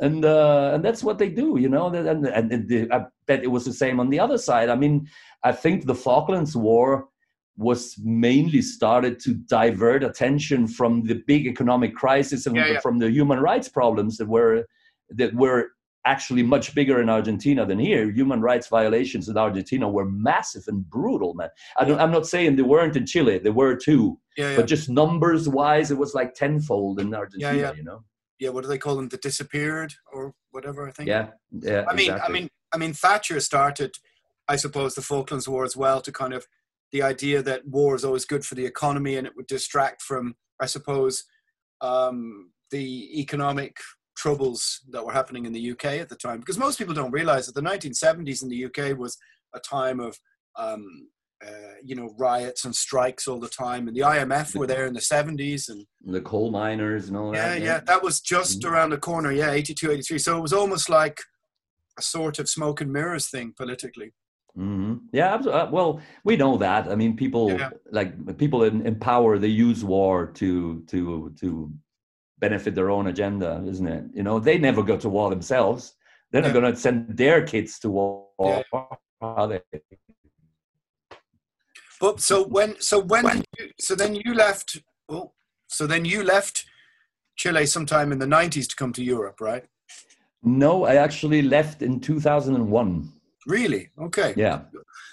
and uh, and that's what they do, you know. And, and, and the, I bet it was the same on the other side. I mean, I think the Falklands War was mainly started to divert attention from the big economic crisis and Yeah, yeah. from the human rights problems that were that were actually much bigger in Argentina than here. Human rights violations in Argentina were massive and brutal, man. I don't, I'm not saying they weren't in Chile; they were too. Yeah, yeah. But just numbers wise, it was like tenfold in Argentina. yeah. You know? yeah, what do they call them? The disappeared or whatever, I think. Yeah, yeah. I mean, I mean, I mean, Thatcher started, I suppose, the Falklands War as well to kind of the idea that war is always good for the economy and it would distract from, I suppose, um, the economic troubles that were happening in the UK at the time. Because most people don't realize that the 1970s in the UK was a time of, um, uh, you know, riots and strikes all the time, and the IMF were there in the 70s, and the coal miners and all yeah, that. yeah, yeah. that was just Mhm. around the corner. Yeah, 82, 83. So it was almost like a sort of smoke and mirrors thing politically. Hmm Yeah, uh, well, we know that. I mean, people Yeah. like people in, in power. They use war to to to benefit their own agenda, isn't it? You know, they never go to war themselves. They're not going to send their kids to war. Yeah. Are they? But so when, so when, did you, so then you left. Oh, so then you left Chile sometime in the 90s to come to Europe, right? No, I actually left in 2001. Really? Okay. Yeah,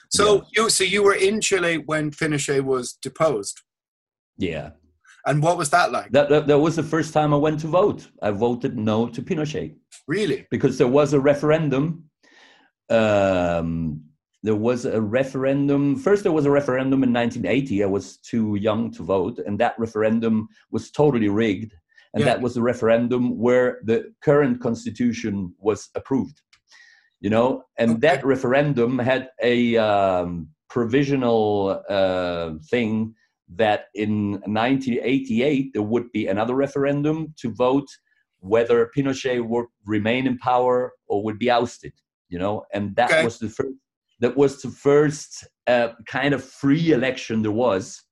So Yeah. you, so you were in Chile when Pinochet was deposed, yeah. and what was that like? That, that that was the first time I went to vote. I voted no to Pinochet. Really? because there was a referendum. Um, there was a referendum. First, there was a referendum in 1980. I was too young to vote, and that referendum was totally rigged. And Yeah. that was the referendum where the current constitution was approved. You know, and that referendum had a um, provisional uh, thing that in 1988 there would be another referendum to vote whether Pinochet would remain in power or would be ousted. You know, and that Okay. was the first. That was the first uh, kind of free election there was.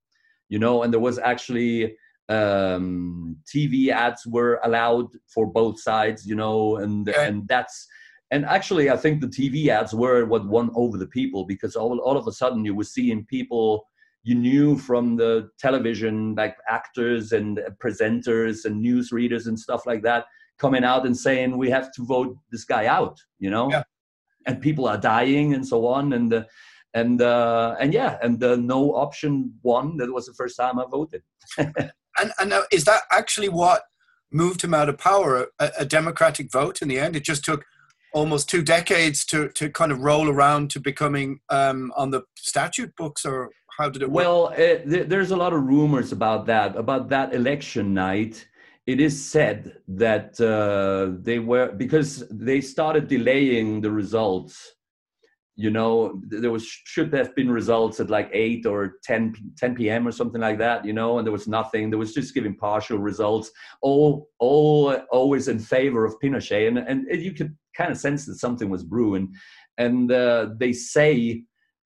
You know, and there was actually um, TV ads were allowed for both sides. You know, and Okay. and that's and actually I think the TV ads were what won over the people because all all of a sudden you were seeing people you knew from the television, like actors and presenters and news readers and stuff like that, coming out and saying we have to vote this guy out, you know, Yeah. and people are dying and so on, and uh, and uh, and yeah, and the no option won. That was the first time I voted. And and now, is that actually what moved him out of power? A, a democratic vote in the end. It just took almost two decades to to kind of roll around to becoming um, on the statute books, or how did it work? Well, uh, th- there's a lot of rumors about that. About that election night, it is said that uh, they were because they started delaying the results. You know, there was should have been results at like eight or 10, 10 p.m. or something like that. You know, and there was nothing. There was just giving partial results. All, all, always in favor of Pinochet, and and you could kind of sense that something was brewing. And uh, they say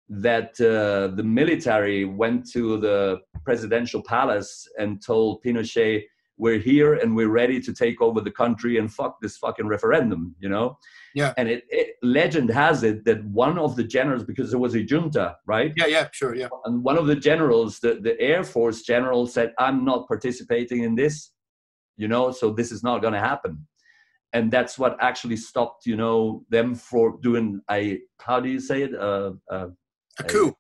that uh, the military went to the presidential palace and told Pinochet, "We're here and we're ready to take over the country and fuck this fucking referendum," you know. Yeah. And it, it legend has it that one of the generals, because there was a junta, right? yeah, yeah, sure, yeah. And one of the generals, the, the Air Force general, said, "I'm not participating in this," you know. So this is not going to happen. and that's what actually stopped you know them for doing a how do you say it uh, uh, A coup.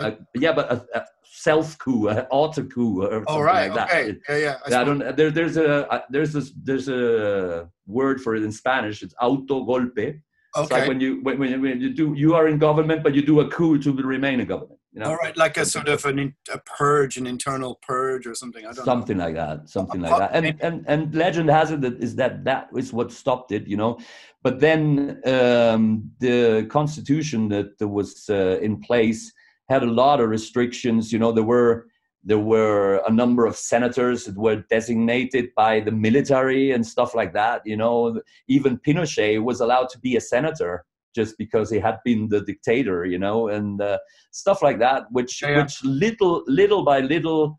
A- yeah but a, a self coup an auto coup or something All right. like that okay. Yeah, yeah. I don't. There, there's a uh, there's this there's a word for it in Spanish. It's auto golpe. It's Okay. like when you when, when, when you do you are in government, but you do a coup to remain in government. You know, All right, like a sort of an in, a purge, an internal purge, or something. I don't something like that. Something like Uh, that. And and and legend has it that is that that is what stopped it. You know, but then um, the constitution that was uh, in place had a lot of restrictions. You know, there were there were a number of senators that were designated by the military and stuff like that. You know, even Pinochet was allowed to be a senator just because he had been the dictator. You know, and uh, stuff like that, which Yeah, which little little by little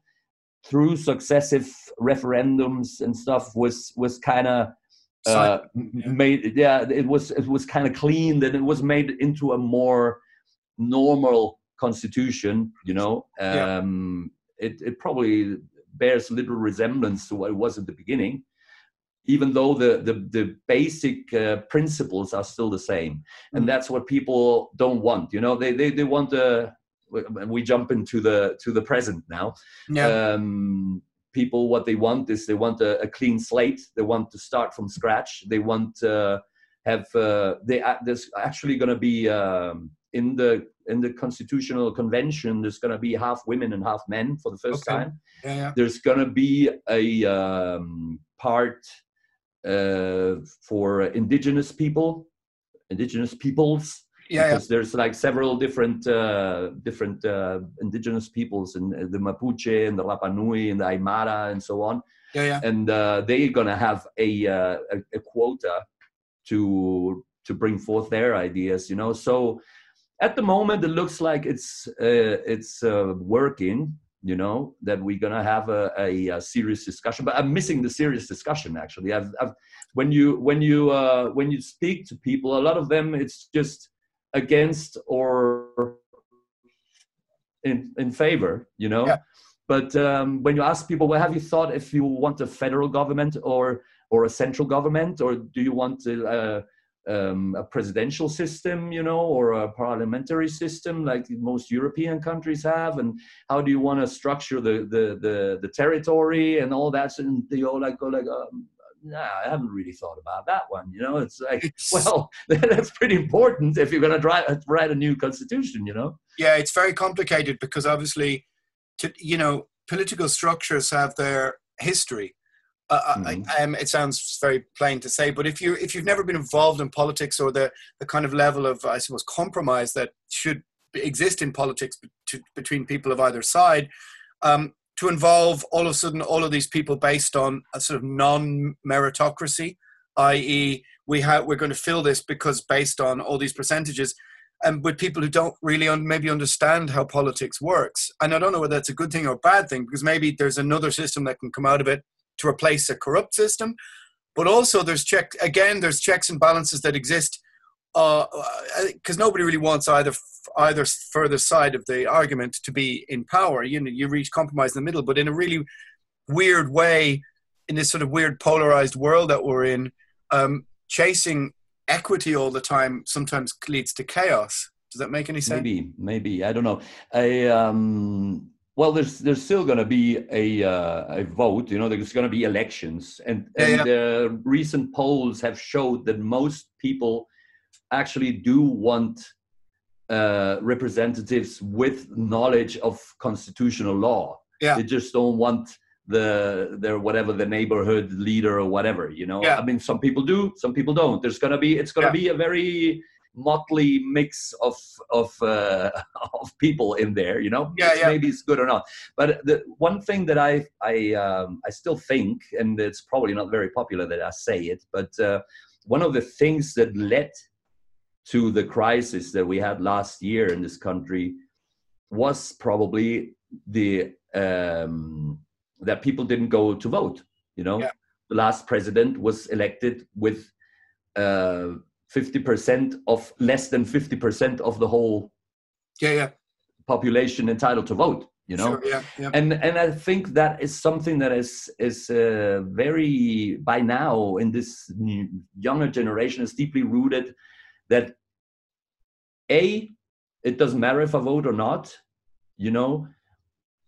through successive referendums and stuff was was kind of uh, yeah. made yeah it was it was kind of cleaned and it was made into a more normal constitution you know Yeah. um it, it probably bears little resemblance to what it was at the beginning even though the the, the basic uh, principles are still the same and Mm. that's what people don't want you know they they, they want uh, we- jump into the to the present now Yeah. um, people what they want is they want a, a clean slate they want to start from scratch they want uh, have uh, they a- there's actually going to be um, in the in the constitutional convention there's going to be half women and half men for the first Okay. time yeah, yeah. there's going to be a um, part uh, for indigenous people indigenous peoples Yeah, yeah. because there's like several different uh, different uh, indigenous peoples and the Mapuche and the Rapa Nui and the Aymara and so on, Yeah, yeah. and uh, they're gonna have a, uh, a a quota to to bring forth their ideas, you know. So at the moment, it looks like it's uh, it's uh, working. You know that we're gonna have a, a, a serious discussion, but I'm missing the serious discussion. Actually, I've, I've when you when you uh, when you speak to people, a lot of them it's just against or in in favor you know Yeah. but um, when you ask people well have you thought if you want a federal government or or a central government or do you want to uh, um, a presidential system you know or a parliamentary system like most european countries have and how do you want to structure the the the, the territory and all that and they all like go like um, nah, I haven't really thought about that one. You know, it's like, well, that's pretty important if you're going to write, write a new constitution. You know, yeah, it's very complicated because obviously, to, you know, political structures have their history. Uh, Mhm. I, um, it sounds very plain to say, but if you if you've never been involved in politics or the the kind of level of I suppose compromise that should exist in politics to, between people of either side, um, to involve all of a sudden all of these people based on a sort of non meritocracy, i.e., we have we're going to fill this because based on all these percentages and with people who don't really un- maybe understand how politics works. And I don't know whether that's a good thing or a bad thing because maybe there's another system that can come out of it to replace a corrupt system. But also, there's check again. There's checks and balances that exist because nobody really wants either either further side of the argument to be in power. You know, you reach compromise in the middle, but in a really weird way, in this sort of weird polarized world that we're in, um, chasing equity all the time sometimes leads to chaos. Does that make any sense? maybe, maybe I don't know. I um, well, there's there's still going to be a uh, a vote. You know, there's going to be elections, and Yeah, and yeah. the recent polls have showed that most people actually do want uh, representatives with knowledge of constitutional law. Yeah. They just don't want the their whatever the neighborhood leader or whatever. You know, Yeah. I mean, some people do, some people don't. There's gonna be it's gonna Yeah. be a very motley mix of of uh, of people in there. You know, Yeah, yeah. maybe it's good or not. But the one thing that I I um, I still think, and it's probably not very popular that I say it, but uh, one of the things that led to the crisis that we had last year in this country was probably the um, that people didn't go to vote. You know, Yeah. the last president was elected with uh, fifty percent of less than fifty percent of the whole Yeah, yeah. population entitled to vote. you know Sure, yeah, yeah. and and i think that is something that is is uh, very by now in this younger generation is deeply rooted that a it doesn't matter if i vote or not you know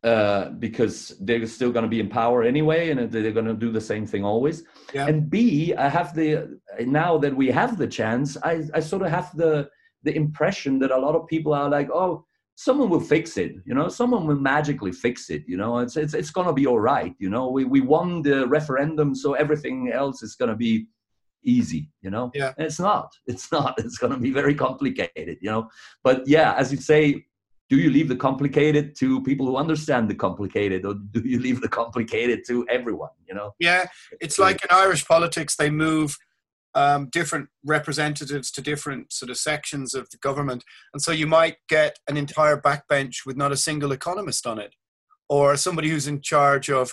uh, because they're still going to be in power anyway and they're going to do the same thing always. Yeah. and b i have the now that we have the chance i i sort of have the the impression that a lot of people are like oh someone will fix it you know? Someone will magically fix it you know? It's it's, it's going to be all right you know? We, we won the referendum so everything else is going to be easy you know? Yeah. And it's not. It's not. It's going to be very complicated you know? But yeah as you say do you leave the complicated to people who understand the complicated or do you leave the complicated to everyone you know Yeah, it's like in Irish politics, they move um, different representatives to different sort of sections of the government. And so you might get an entire backbench with not a single economist on it, or somebody who's in charge of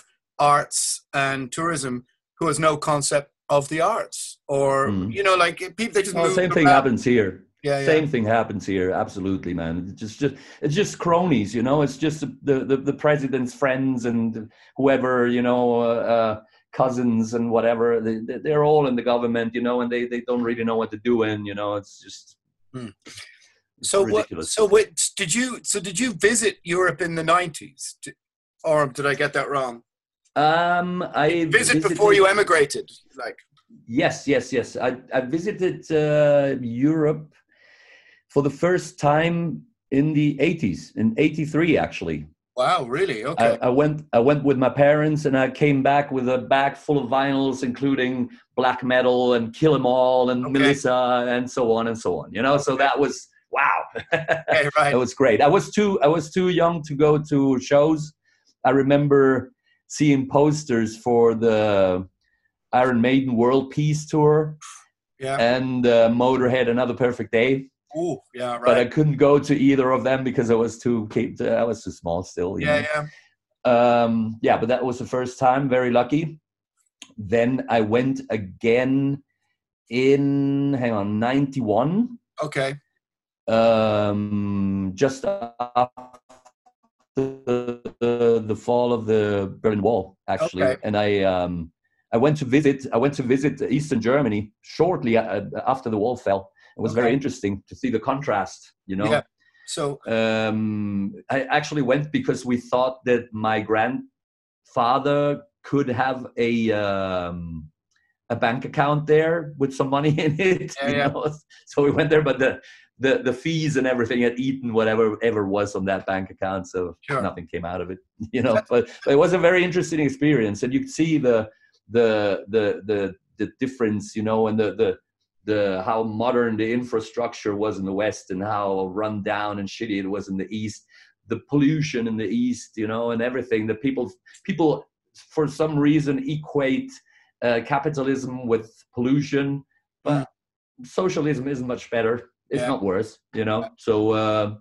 arts and tourism who has no concept of the arts, or, Mhm. you know, like people, they just well, same thing around. happens here Yeah, yeah. same thing happens here absolutely man it's just, just it's just cronies you know it's just the the, the president's friends and whoever you know uh, uh, cousins and whatever they, they- they're all in the government you know and they, they don't really know what to do. doing you know it's just Hmm. it's So what? So what? Did you? So did you visit Europe in the nineties, or did I get that wrong? um i Visit before you emigrated, like Yes, yes, yes. I, I visited uh, Europe for the first time in the 80s, in 83 actually. wow, really? I, Okay. I went I went with my parents and I came back with a bag full of vinyls, including black metal and Kill 'Em All and Okay. Melissa and so on and so on. You know, so that was wow. okay, right. It was great. I was too I was too young to go to shows. I remember seeing posters for the Iron Maiden World Piece Tour Yeah. and uh, Motorhead Another Perfect Day, Ooh, yeah, but I couldn't go to either of them because I was too I was too small still. Yeah, know. yeah. Um, yeah, but that was the first time. Very lucky. Then I went again in hang on ninety one Okay. um, just after the, the fall of the Berlin Wall, actually, Okay. and I um, I went to visit I went to visit Eastern Germany shortly uh, after the wall fell. It was very interesting to see the contrast, you know. Yeah. So Um, I actually went because we thought that my grandfather could have a um, a bank account there with some money in it. Yeah, you yeah. know? So we went there, but the, the the fees and everything had eaten whatever ever was on that bank account, so Sure. nothing came out of it. You know, but, but it was a very interesting experience, and you could see the the the the the difference, you know, and the the the how modern the infrastructure was in the west and how run down and shitty it was in the east. The pollution in the east you know and everything that people people for some reason equate uh, capitalism with pollution but socialism isn't much better. It's Yeah. not worse you know? So uh,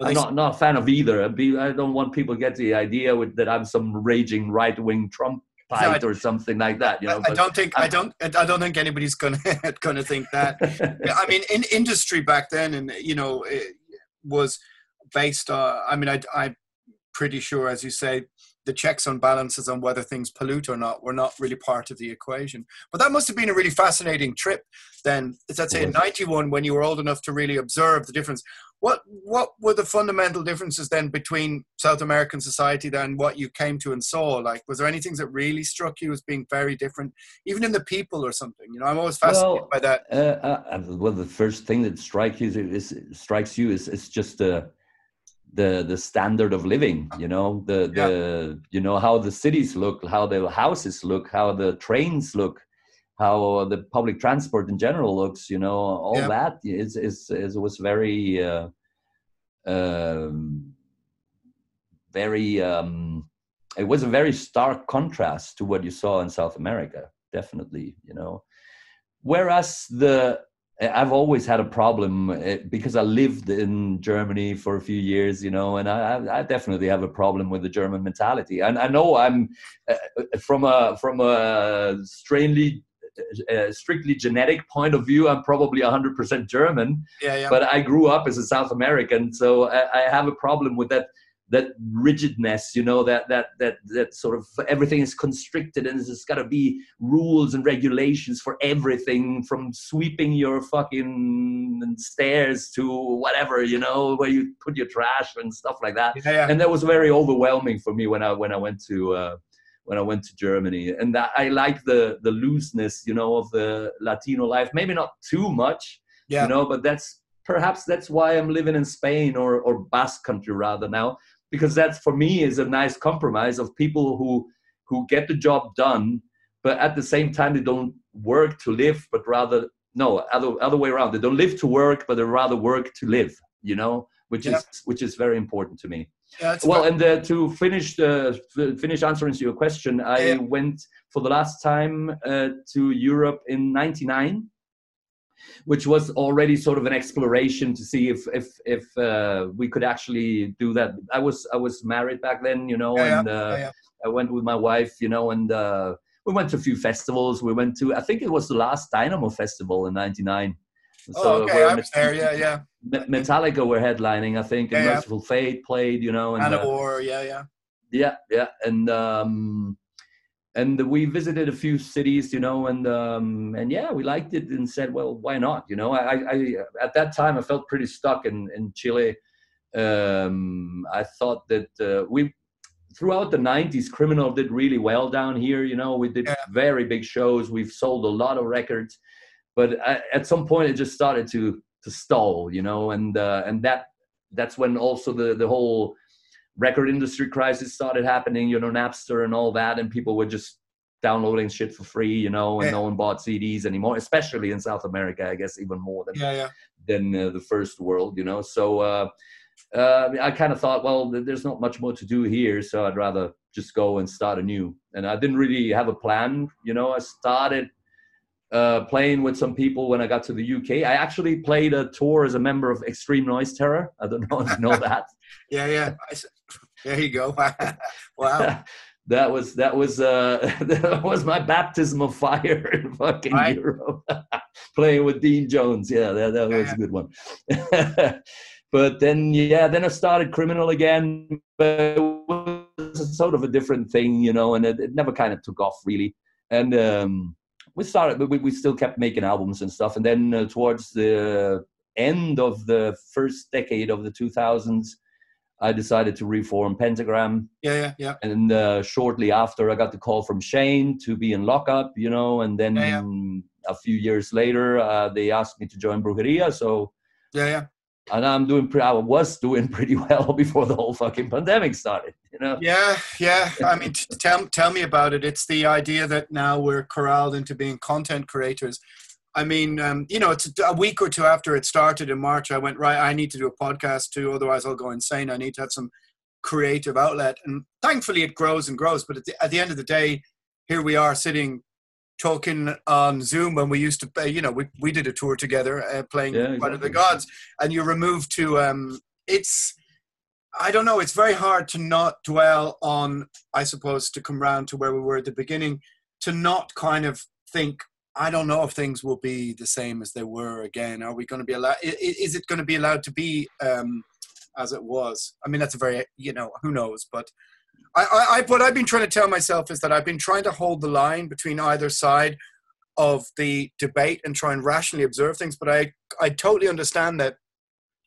well, I'm not, not a fan of either. I don't want people to get the idea with, that I'm some raging right wing Trump fight I- or something like that. You know, I, I don't think I don't I don't think anybody's gonna gonna think that. I mean, in industry back then, and you know, it was based on. I mean, I, I'm pretty sure, as you say, the checks on balances on whether things pollute or not were not really part of the equation. But that must have been a really fascinating trip. Then, let's say in '91, when you were old enough to really observe the difference. What what were the fundamental differences then between South American society than what you came to and saw? Like, was there anything that really struck you as being very different, even in the people or something? You know, I'm always fascinated Well, by that. Uh, uh, well, the first thing that strikes you is, strikes you is, is just the the the standard of living. You know, the the you know how the cities look, how the houses look, how the trains look, how the public transport in general looks. You know, all Yeah. that is is, is was very uh, um, very. Um, it was a very stark contrast to what you saw in South America. Definitely, you know whereas the I've always had a problem eh, because I lived in Germany for a few years, you know, and I, I definitely have a problem with the German mentality. And I know I'm uh, from a from a strangely, uh, strictly genetic point of view, I'm probably 100% German, Yeah, yeah. but I grew up as a South American, so I, I have a problem with that that rigidness you know that that that that sort of everything is constricted and there's got to be rules and regulations for everything from sweeping your fucking stairs to whatever you know where you put your trash and stuff like that Yeah, yeah. and that was very overwhelming for me when i when i went to uh when I went to Germany, and that I like the the looseness, you know, of the Latino life. Maybe not too much, Yeah. you know, but that's perhaps that's why I'm living in Spain or or Basque country rather now, because that's for me is a nice compromise of people who who get the job done, but at the same time they don't work to live, but rather no other other way around. They don't live to work, but they rather work to live. You know, which Yeah. is which is very important to me. Yeah, Well, about- and uh, to finish the f- finish answering to your question, I Yeah. went for the last time uh, to Europe in '99, which was already sort of an exploration to see if if if uh, we could actually do that. I was I was married back then, you know, Yeah, and uh, yeah. I went with my wife, you know, and uh, we went to a few festivals. We went to I think it was the last Dynamo Festival in '99. oh, okay, I was there. Yeah, yeah. Metallica were headlining, I think, and Yeah. Mercyful Fate played, you know, and uh, Manowar. Yeah, yeah. yeah yeah and um and we visited a few cities you know and um and yeah we liked it and said well why not you know? I i at that time i felt pretty stuck in in chile. Um i thought that uh, we throughout the 90s criminal did really well down here you know? We did Yeah. very big shows. We've sold a lot of records. But I, at some point it just started to to stall you know? And uh, and that that's when also the the whole record industry crisis started happening, you know, Napster and all that, and people were just downloading shit for free, you know, and Yeah. no one bought CDs anymore, especially in South America, I guess even more than Yeah, yeah. than uh, the first world, you know. So uh, uh, I kind of thought, well, there's not much more to do here, so I'd rather just go and start anew. And I didn't really have a plan, you know. I started uh, playing with some people when I got to the UK. I actually played a tour as a member of Extreme Noise Terror. I don't know if you know that. Yeah, yeah. There you go. wow. that was that was uh that was my baptism of fire in fucking Right. Europe. Playing with Dean Jones. Yeah, that, that was Yeah. a good one. but then yeah, then I started criminal again, but it was sort of a different thing, you know, and it, it never kind of took off really. And um we started but we, we still kept making albums and stuff. And then uh, towards the end of the first decade of the 2000s I decided to reform Pentagram Yeah, yeah, yeah. and uh, shortly after i got the call from shane to be in lockup you know and then Yeah, a few years later uh, they asked me to join brujeria so Yeah, yeah. and i'm doing pre- i was doing pretty well before the whole fucking pandemic started you know Yeah, yeah. I mean, t- tell tell me about it. It's the idea that now we're corralled into being content creators. I mean, um, you know, it's a week or two after it started in March. I went right. I need to do a podcast too, otherwise I'll go insane. I need to have some creative outlet, and thankfully it grows and grows. But at the, at the end of the day, here we are sitting talking on Zoom when we used to, you know, we, we did a tour together uh, playing Yeah, Fight of the. Gods, and you're removed to, um, it's, I don't know, it's very hard to not dwell on, I suppose, to come round to where we were at the beginning, to not kind of think, I don't know if things will be the same as they were again. Are we going to be allowed, is it going to be allowed to be um, as it was? I mean, that's a very, you know, who knows, but I, I, I, what I've been trying to tell myself is that I've been trying to hold the line between either side of the debate and try and rationally observe things. But I, I totally understand that,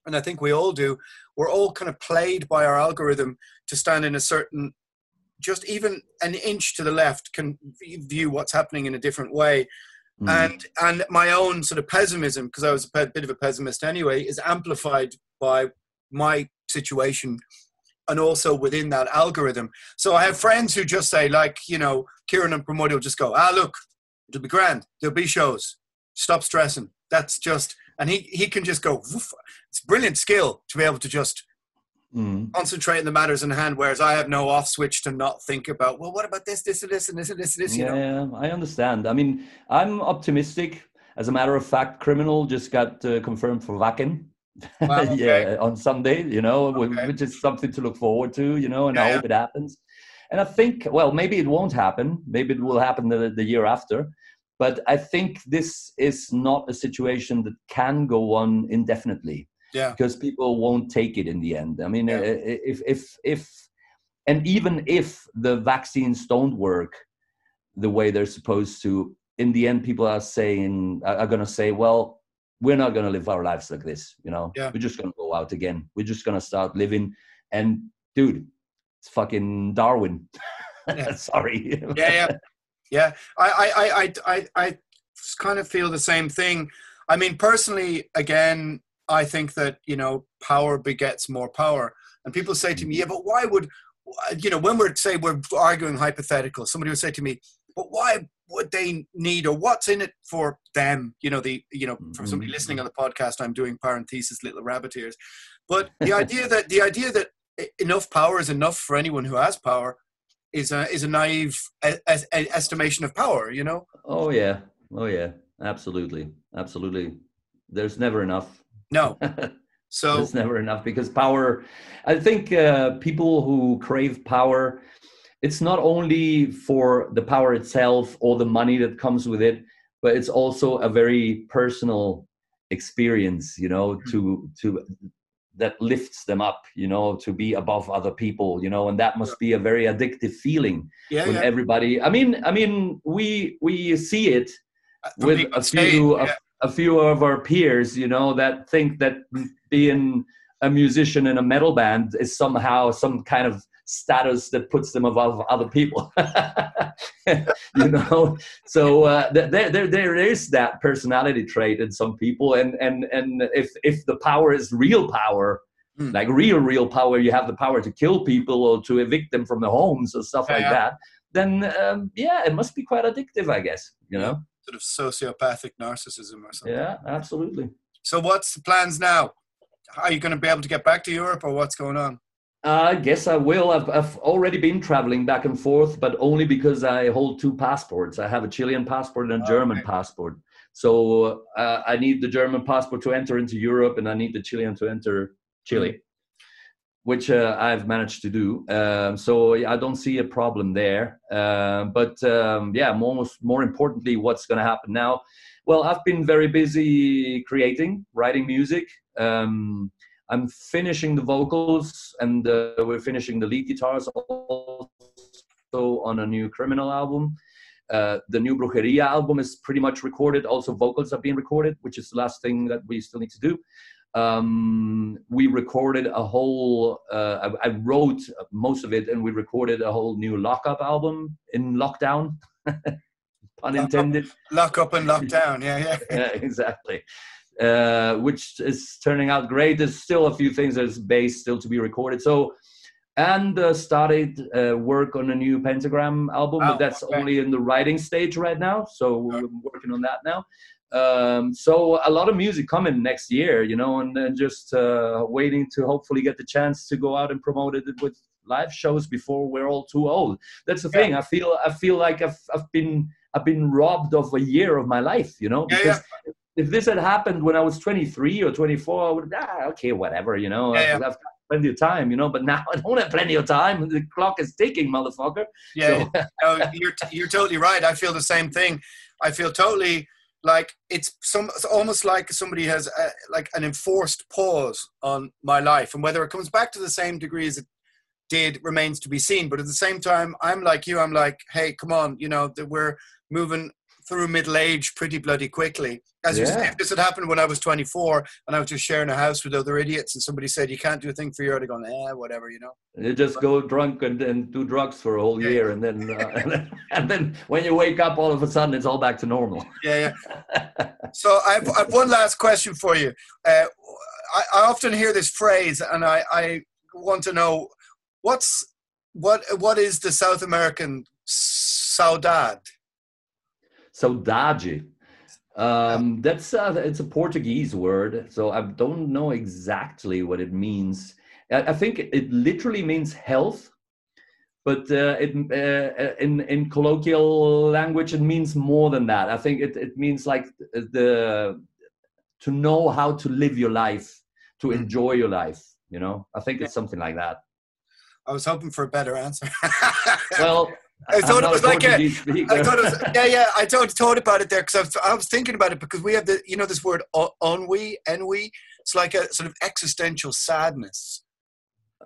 and I think we all do. We're all kind of played by our algorithm to stand in a certain, just even an inch to the left can view what's happening in a different way. Mm. And and my own sort of pessimism, because I was a bit of a pessimist anyway, is amplified by my situation and also within that algorithm. So I have friends who just say, like, you know, Kieran and Promoter will just go, ah, look, it'll be grand. There'll be shows. Stop stressing. That's just, and he, he can just go, woof. it's brilliant skill to be able to just Mm. concentrate on the matters in hand, whereas I have no off switch to not think about, well, what about this, this, and this, and this, and this, and this, you know? yeah i understand i mean i'm optimistic as a matter of fact criminal just got uh, confirmed for Wacken Wow, okay. yeah on sunday you know Okay. which is something to look forward to you know and Yeah, i yeah. hope it happens and i think well maybe it won't happen maybe it will happen the, the year after but i think this is not a situation that can go on indefinitely Yeah. because people won't take it in the end. I mean, Yeah. uh, if if if and even if the vaccines don't work the way they're supposed to, in the end, people are saying are, going to say, well, we're not going to live our lives like this. You know, Yeah. we're just going to go out again. We're just going to start living. And dude, it's fucking Darwin. Yeah. Sorry. yeah, yeah, yeah. I, I, I, I, I kind of feel the same thing. I mean, personally, again, I think that you know, power begets more power. And people say to me, "Yeah, but why would, you know, when we're say we're arguing hypothetical, somebody would say to me, but why would they need or what's in it for them? You know, the you know, for somebody mm-hmm. listening on the podcast, I'm doing parenthesis, little rabbit ears. But the idea that the idea that enough power is enough for anyone who has power is a is a naive e- es- e- estimation of power. You know? Oh yeah. Oh yeah. Absolutely. Absolutely. There's never enough. No. So it's never enough because power. I think uh, people who crave power, it's not only for the power itself or the money that comes with it, but it's also a very personal experience. You know, to to that lifts them up. You know, to be above other people. You know, and that must be a very addictive feeling yeah, when yeah. everybody. I mean, I mean, we we see it From with a few of, a few of our peers, you know, that think that being a musician in a metal band is somehow some kind of status that puts them above other people. you know, so uh, there, there there is that personality trait in some people, and and and if if the power is real power. Hmm. Like real, real power, you have the power to kill people or to evict them from their homes or stuff Yeah, like yeah. that. Then, um, yeah, it must be quite addictive, I guess. You know? Sort of sociopathic narcissism or something. Yeah, absolutely. So what's the plans now? Are you going to be able to get back to Europe, or what's going on? I guess I will. I've, I've already been traveling back and forth, but only because I hold two passports. I have a Chilean passport and a Oh, German okay. passport. So uh, I need the German passport to enter into Europe, and I need the Chilean to enter Chile, which uh, I've managed to do. Um, so I don't see a problem there. Um, but um, yeah, more more importantly, what's going to happen now? Well, I've been very busy creating, writing music. Um, I'm finishing the vocals and uh, we're finishing the lead guitars also on a new criminal album. Uh, the new Brujeria album is pretty much recorded. Also, vocals have been recorded, which is the last thing that we still need to do. Um, we recorded a whole, uh, I, I wrote most of it and we recorded a whole new lockup album in lockdown. Pun intended Lock up and lock down. Yeah, yeah. yeah, exactly. Uh, which is turning out great. There's still a few things that's bass still to be recorded. So, and uh, started uh, work on a new Pentagram album, Oh, but that's okay. only in the writing stage right now. So we're working on that now. Um, so a lot of music coming next year, you know, and then just uh, waiting to hopefully get the chance to go out and promote it with live shows before we're all too old. That's the Yeah. thing. I feel I feel like I've I've been I've been robbed of a year of my life, you know, Yeah, because if this had happened when I was 23 or 24, I would ah, okay, whatever, you know, Yeah, I've. I've got plenty of time, you know. But now I don't have plenty of time. The clock is ticking, motherfucker. Yeah, So- no, you're you're totally right. I feel the same thing. I feel totally like it's some it's almost like somebody has uh like an enforced pause on my life, and whether it comes back to the same degree as it did remains to be seen. But at the same time, I'm like you. I'm like, hey, come on, you know that we're moving through middle age pretty bloody quickly. As you say, if this had happened when I was 24 and I was just sharing a house with other idiots, and somebody said you can't do a thing for your, I'd have gone, eh, whatever, you know. You just go drunk and, and do drugs for a whole Yeah. year, and then, uh, and then and then when you wake up, all of a sudden it's all back to normal. Yeah, yeah. So I've, I've one last question for you. Uh, I, I often hear this phrase, and I, I want to know what's what what is the South American saudade? Saudade. Um, that's uh, it's a Portuguese word, so I don't know exactly what it means. I, I think it literally means health, but uh, it uh, in in colloquial language it means more than that. I think it it means like the to know how to live your life, to enjoy your life. You know, I think it's something like that. I was hoping for a better answer. Well, I thought it was like a-. I thought it was, yeah, yeah. I thought, thought about it there because I was, I was thinking about it because we have the, you know, this word ennui, ennui. It's like a sort of existential sadness.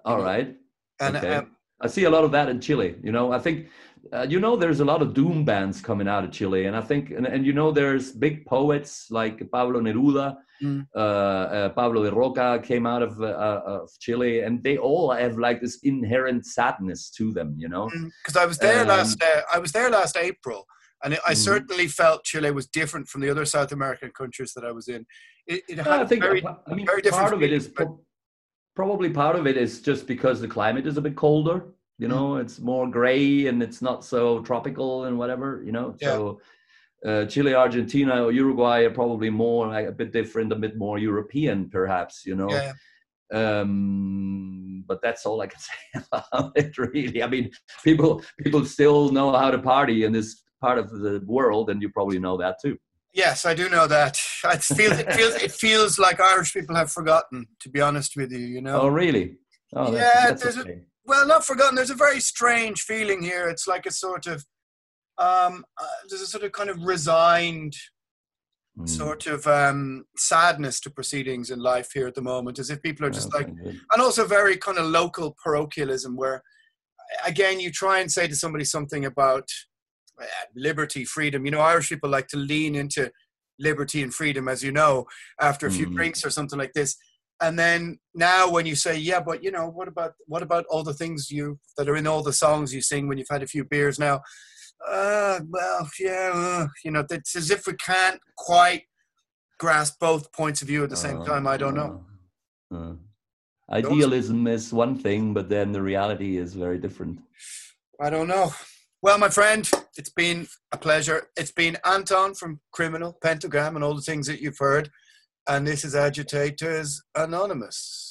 All right. And okay. um, I see a lot of that in Chile. You know, I think, uh, you know, there's a lot of doom bands coming out of Chile, and I think, and, and you know, there's big poets like Pablo Neruda, Mm. uh, uh, Pablo de Rokha came out of uh, of Chile, and they all have like this inherent sadness to them. You know, because I was there Um, last uh, I was there last April, and it, I Mhm. certainly felt Chile was different from the other South American countries that I was in. It, it had Yeah, I think very, I mean very different part of it is but- pro- probably part of it is just because the climate is a bit colder. You Mm. know, it's more gray and it's not so tropical and whatever. You know, Yeah. so uh, Chile, Argentina, or Uruguay are probably more like a bit different, a bit more European, perhaps. You know. yeah. Um, but that's all I can say about it. Really, I mean, people people still know how to party in this part of the world, and you probably know that too. Yes, I do know that. It feels it feels it feels like Irish people have forgotten. To be honest with you, you know. Oh, really? Oh, Yeah, that's there's a-. well, not forgotten. There's a very strange feeling here. It's like a sort of, um, uh, there's a sort of kind of resigned Mm. sort of um, sadness to proceedings in life here at the moment, as if people are just like, Okay, good. and also very kind of local parochialism, where again you try and say to somebody something about uh, liberty, freedom. You know, Irish people like to lean into liberty and freedom, as you know, after a few Mm. drinks or something like this. And then now, when you say, "Yeah, but you know, what about what about all the things you that are in all the songs you sing when you've had a few beers?" Now, uh, well, yeah, uh, you know, it's as if we can't quite grasp both points of view at the same Uh, time. I don't know. uh, uh. Idealism is one thing, but then the reality is very different. I don't know. Well, my friend, it's been a pleasure. It's been Anton from Criminal, Pentagram, and all the things that you've heard. And this is Agitators Anonymous.